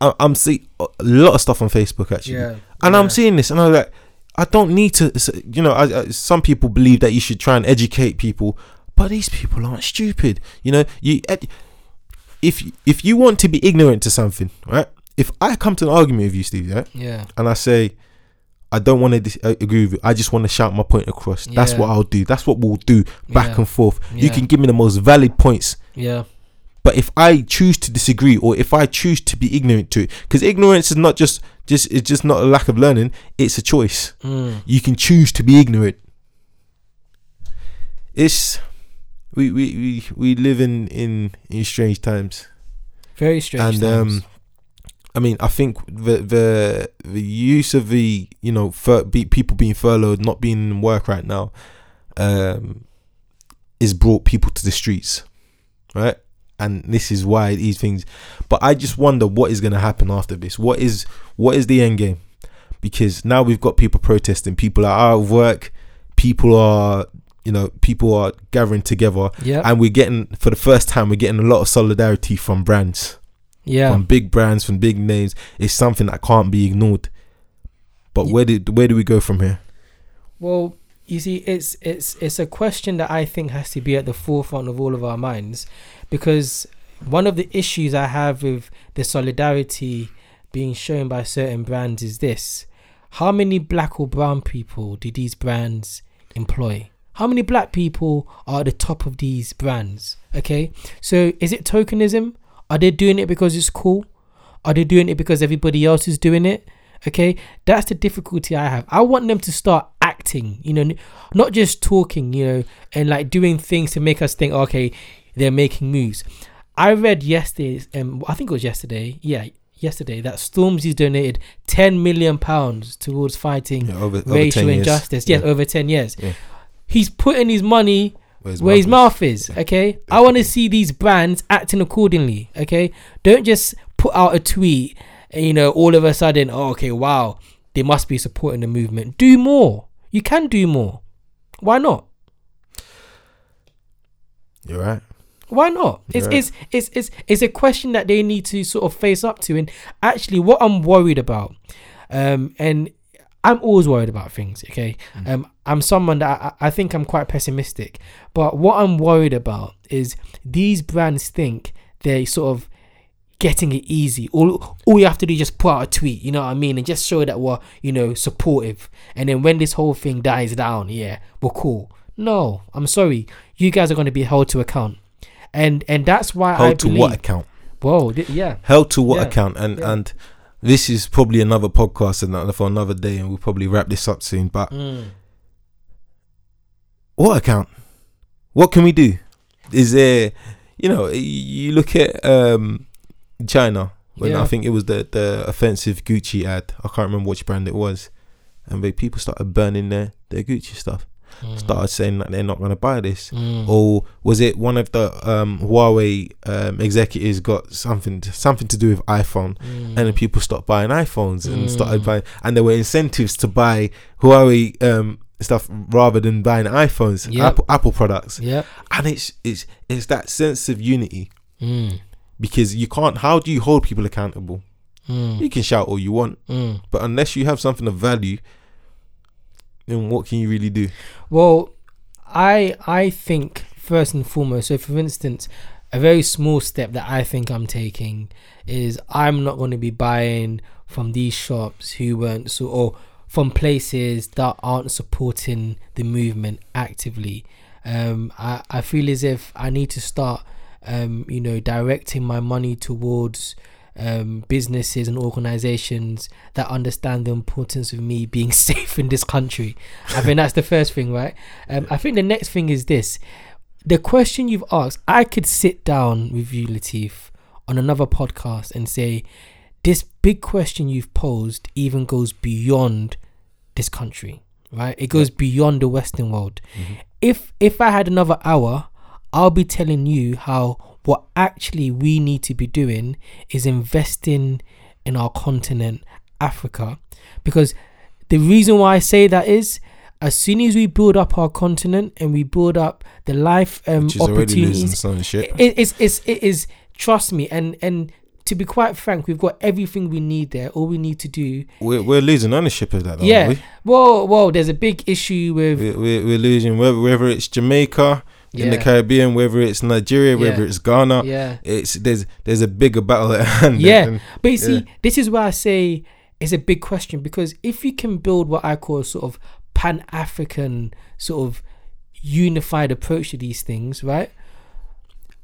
I, I'm seeing a lot of stuff on Facebook actually, yeah, and yeah. I'm seeing this, and I'm like, I don't need to. You know, I, I, some people believe that you should try and educate people, but these people aren't stupid. You know, you if if you want to be ignorant to something, right? If I come to an argument with you, Steve, yeah, yeah, and I say I don't want to dis- uh, agree with you, I just want to shout my point across. That's what I'll do. That's what we'll do back Yeah. and forth. You can give me the most valid points. yeah, But if I choose to disagree, or if I choose to be ignorant to it, because ignorance is not just just it's just not a lack of learning; it's a choice. mm. You can choose to be ignorant. It's we we we, we live in in in strange times, very strange. and times. um, I mean, I think the the the use of the you know fur, be, people being furloughed, not being in work right now, um, is brought people to the streets, right? And this is why these things. But I just wonder what is going to happen after this. What is what is the end game? Because now we've got people protesting. People are out of work. People are you know people are gathering together, yeah, and we're getting for the first time we're getting a lot of solidarity from brands yeah, from big brands, from big names. It's something that can't be ignored. But Ye- where did where do we go from here? Well, you see, it's it's it's a question that I think has to be at the forefront of all of our minds, because one of the issues I have with the solidarity being shown by certain brands is this: how many black or brown people do these brands employ? How many black people are at the top of these brands? Okay, so is it tokenism? Are they doing it because it's cool? Are they doing it because everybody else is doing it? Okay, that's the difficulty I have. I want them to start acting, you know, not just talking, you know, and like doing things to make us think, okay, they're making moves. I read yesterday, um, I think it was yesterday, yeah, yesterday, that Stormzy's donated 10 million pounds towards fighting Yeah, over, racial 10 injustice. Yes, Yeah. over 10 years. Yeah. He's putting his money where his Marcus? mouth is. Okay, I want to see these brands acting accordingly. Okay, don't just put out a tweet and you know all of a sudden, oh, okay, wow, they must be supporting the movement. Do more. You can do more. Why not? You're right. Why not? It's, Yeah. it's it's it's it's a question that they need to sort of face up to. And actually, what I'm worried about, um, and I'm always worried about things. Okay, um, I'm someone that I, I think I'm quite pessimistic. But what I'm worried about is these brands think they're sort of getting it easy. All all you have to do is just put out a tweet. You know what I mean, and just show that we're you know supportive. And then when this whole thing dies down, yeah, we're cool. No, I'm sorry. You guys are going to be held to account and and that's why I Held to believe. what account? Whoa, th- yeah, Held to what Yeah, account? And yeah. and this is probably another podcast and for another day, and we'll probably wrap this up soon. But mm. what account? What can we do? Is there, you know, you look at um China when I think it was the the offensive Gucci ad. I can't remember which brand it was, and they people started burning their their Gucci stuff. Mm. Started saying that they're not going to buy this. Mm. or was it one of the um, Huawei um, executives got something to, something to do with iPhone, Mm. and then people stopped buying iPhones and started Mm. buying, and there were incentives to buy Huawei um, stuff rather than buying iPhones, Yep. Apple Apple products, yeah, and it's it's it's that sense of unity mm. because you can't. How do you hold people accountable? Mm. You can shout all you want, but unless you have something of value, then what can you really do? Well, I I think first and foremost. So, for instance, a very small step that I think I'm taking is I'm not going to be buying from these shops who weren't so or from places that aren't supporting the movement actively. Um, I I feel as if I need to start, um, you know, directing my money towards um, businesses and organizations that understand the importance of me being [laughs] safe in this country. I think that's the first thing, right? Um, I think the next thing is this: the question you've asked. I could sit down with you, Latif, on another podcast and say, this big question you've posed even goes beyond this country, right? It goes beyond the Western world. If if I had another hour, I'll be telling you how what actually we need to be doing is investing in our continent, Africa, because the reason why I say that is. As soon as we build up our continent and we build up the life um, Which is already losing opportunities, shit. it, it's, it's, it is trust me and and to be quite frank we've got everything we need there all we need to do We're, we're losing ownership of that, though, yeah aren't whoa whoa there's a big issue with we? We're, we're, we're losing whether, whether it's Jamaica in the Caribbean, whether it's Nigeria, whether Yeah. it's Ghana. yeah It's there's there's a bigger battle at hand. Yeah. [laughs] and- but you see this is why i say it's a big question because if you can build what i call a sort of pan-african sort of unified approach to these things right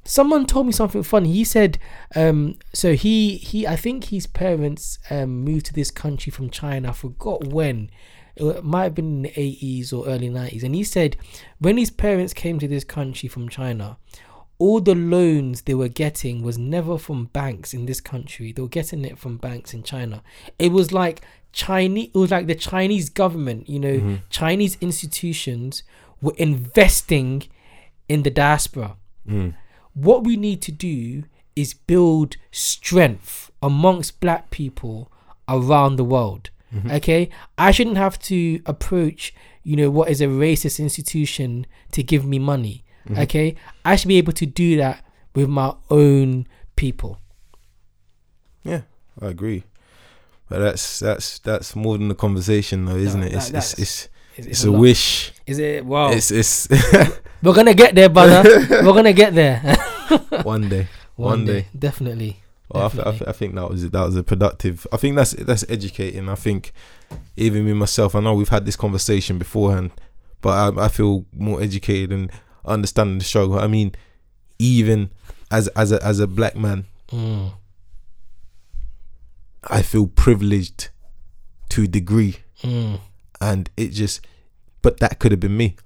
someone told me something funny he said um so he he i think his parents um moved to this country from china i forgot when it might have been in the 80s or early 90s and he said when his parents came to this country from china all the loans they were getting was never from banks in this country. They were getting it from banks in china. It was like chinese it was like the chinese government you know chinese institutions were investing in the diaspora. Mm. what we need to do is build strength amongst black people around the world Mm-hmm. okay? I shouldn't have to approach you know what is a racist institution to give me money. Mm-hmm. Okay? I should be able to do that with my own people. Yeah, I agree. But that's that's that's more than a conversation, though, isn't No, it? that- It's it's that's- it's, it's a wish. is it? Wow. It's it's we're gonna get there brother. [laughs] We're gonna get there. [laughs] One day. One day. definitely Well, I, th- I, th- I think that was that was a productive. I think that's that's educating. I think even me myself, I know we've had this conversation beforehand, but I, I feel more educated and understanding the struggle. I mean, even as as a as a black man, Mm. I feel privileged to a degree, Mm. and it just. But that could have been me.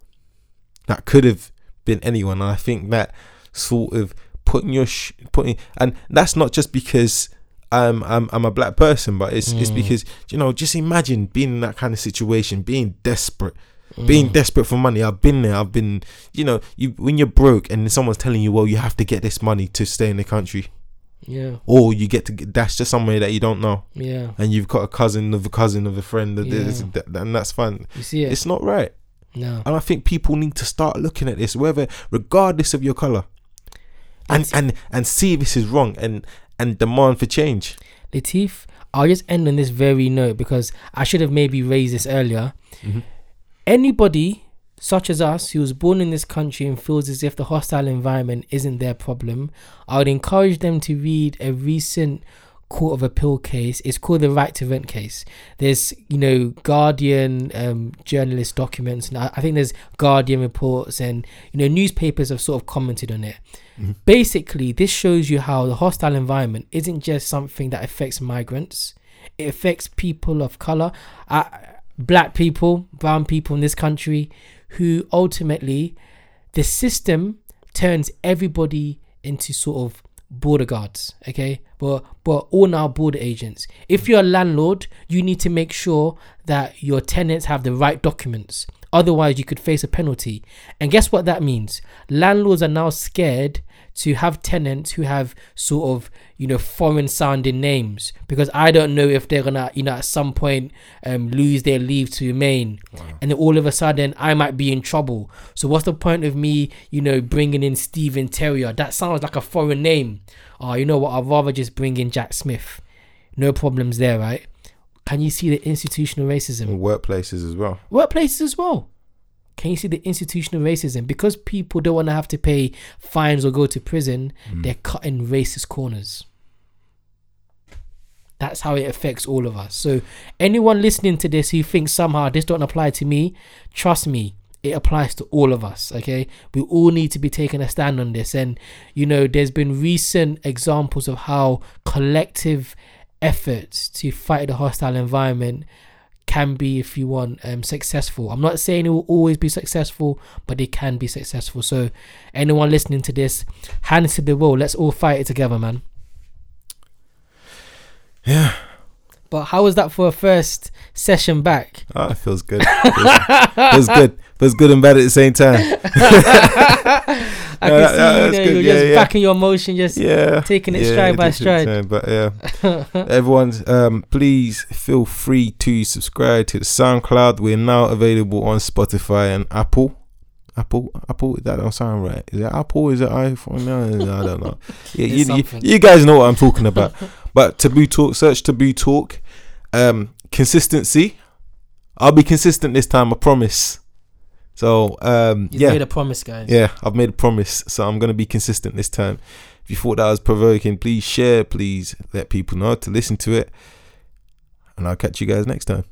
That could have been anyone. And I think that sort of putting your sh- putting, and that's not just because I'm I'm I'm a black person, but it's it's Mm. because you know just imagine being in that kind of situation, being desperate, being Mm. desperate for money. I've been there. I've been you know you when you're broke and someone's telling you, well, you have to get this money to stay in the country, yeah or you get to get dash to somewhere that you don't know, yeah and you've got a cousin of a cousin of a friend, of this, Yeah. that- and that's fine. you see it It's not right. no And I think people need to start looking at this, whether regardless of your color, and and and see this is wrong and and demand for change. Latif, I'll just end on this very note because I should have maybe raised this earlier. Mhm. Anybody such as us who was born in this country and feels as if the hostile environment isn't their problem, I would encourage them to read a recent Court of Appeal case. It's called the Right to Rent case. There's, you know, Guardian um, journalist documents, and I, I think there's Guardian reports, and you know, newspapers have sort of commented on it. Basically, this shows you how the hostile environment isn't just something that affects migrants; it affects people of color, uh, black people, brown people in this country, who ultimately the system turns everybody into sort of border guards okay? But but all now border agents. If you're a landlord you need to make sure that your tenants have the right documents otherwise you could face a penalty. And guess what that means? Landlords are now scared to have tenants who have sort of you know foreign sounding names because i don't know if they're gonna you know at some point um, lose their leave to remain. And then all of a sudden i might be in trouble. So what's the point of me you know bringing in steven terrier? That sounds like a foreign name. Oh you know what? I'd rather just bring in jack smith. No problems there right can you see the institutional racism In workplaces as well. workplaces as well. Can you see the institutional racism? Because people don't want to have to pay fines or go to prison, mm. they're cutting racist corners. That's how it affects all of us. So anyone listening to this who thinks somehow this don't apply to me, trust me, it applies to all of us. Okay, we all need to be taking a stand on this, and you know, there's been recent examples of how collective efforts to fight the hostile environment can be, if you want, um, successful. I'm not saying it will always be successful, but it can be successful. So, anyone listening to this, hands to the wall. Let's all fight it together, man. Yeah. But how was that for a first session back? Oh, it feels good. Feels, feels good. Feels good and bad at the same time. [laughs] I No, can see that- you there, good. you're Yeah, just yeah. backing your motion, just Yeah. taking it stride by it takes its stride. time, But yeah, [laughs] everyone's um, please feel free to subscribe to the SoundCloud. We're now available on Spotify and Apple. Apple, Apple, that don't sound right. Is it Apple? Is it iPhone? No, I don't know. [laughs] Yeah, you, you, you guys know what I'm talking about. but Taboo Talk, search Taboo Talk. Um, consistency. I'll be consistent this time. I promise. So um, He's yeah, made a promise, guys. yeah, I've made a promise, so I'm gonna be consistent this time. If you thought that was provoking, please share, please let people know to listen to it, and I'll catch you guys next time.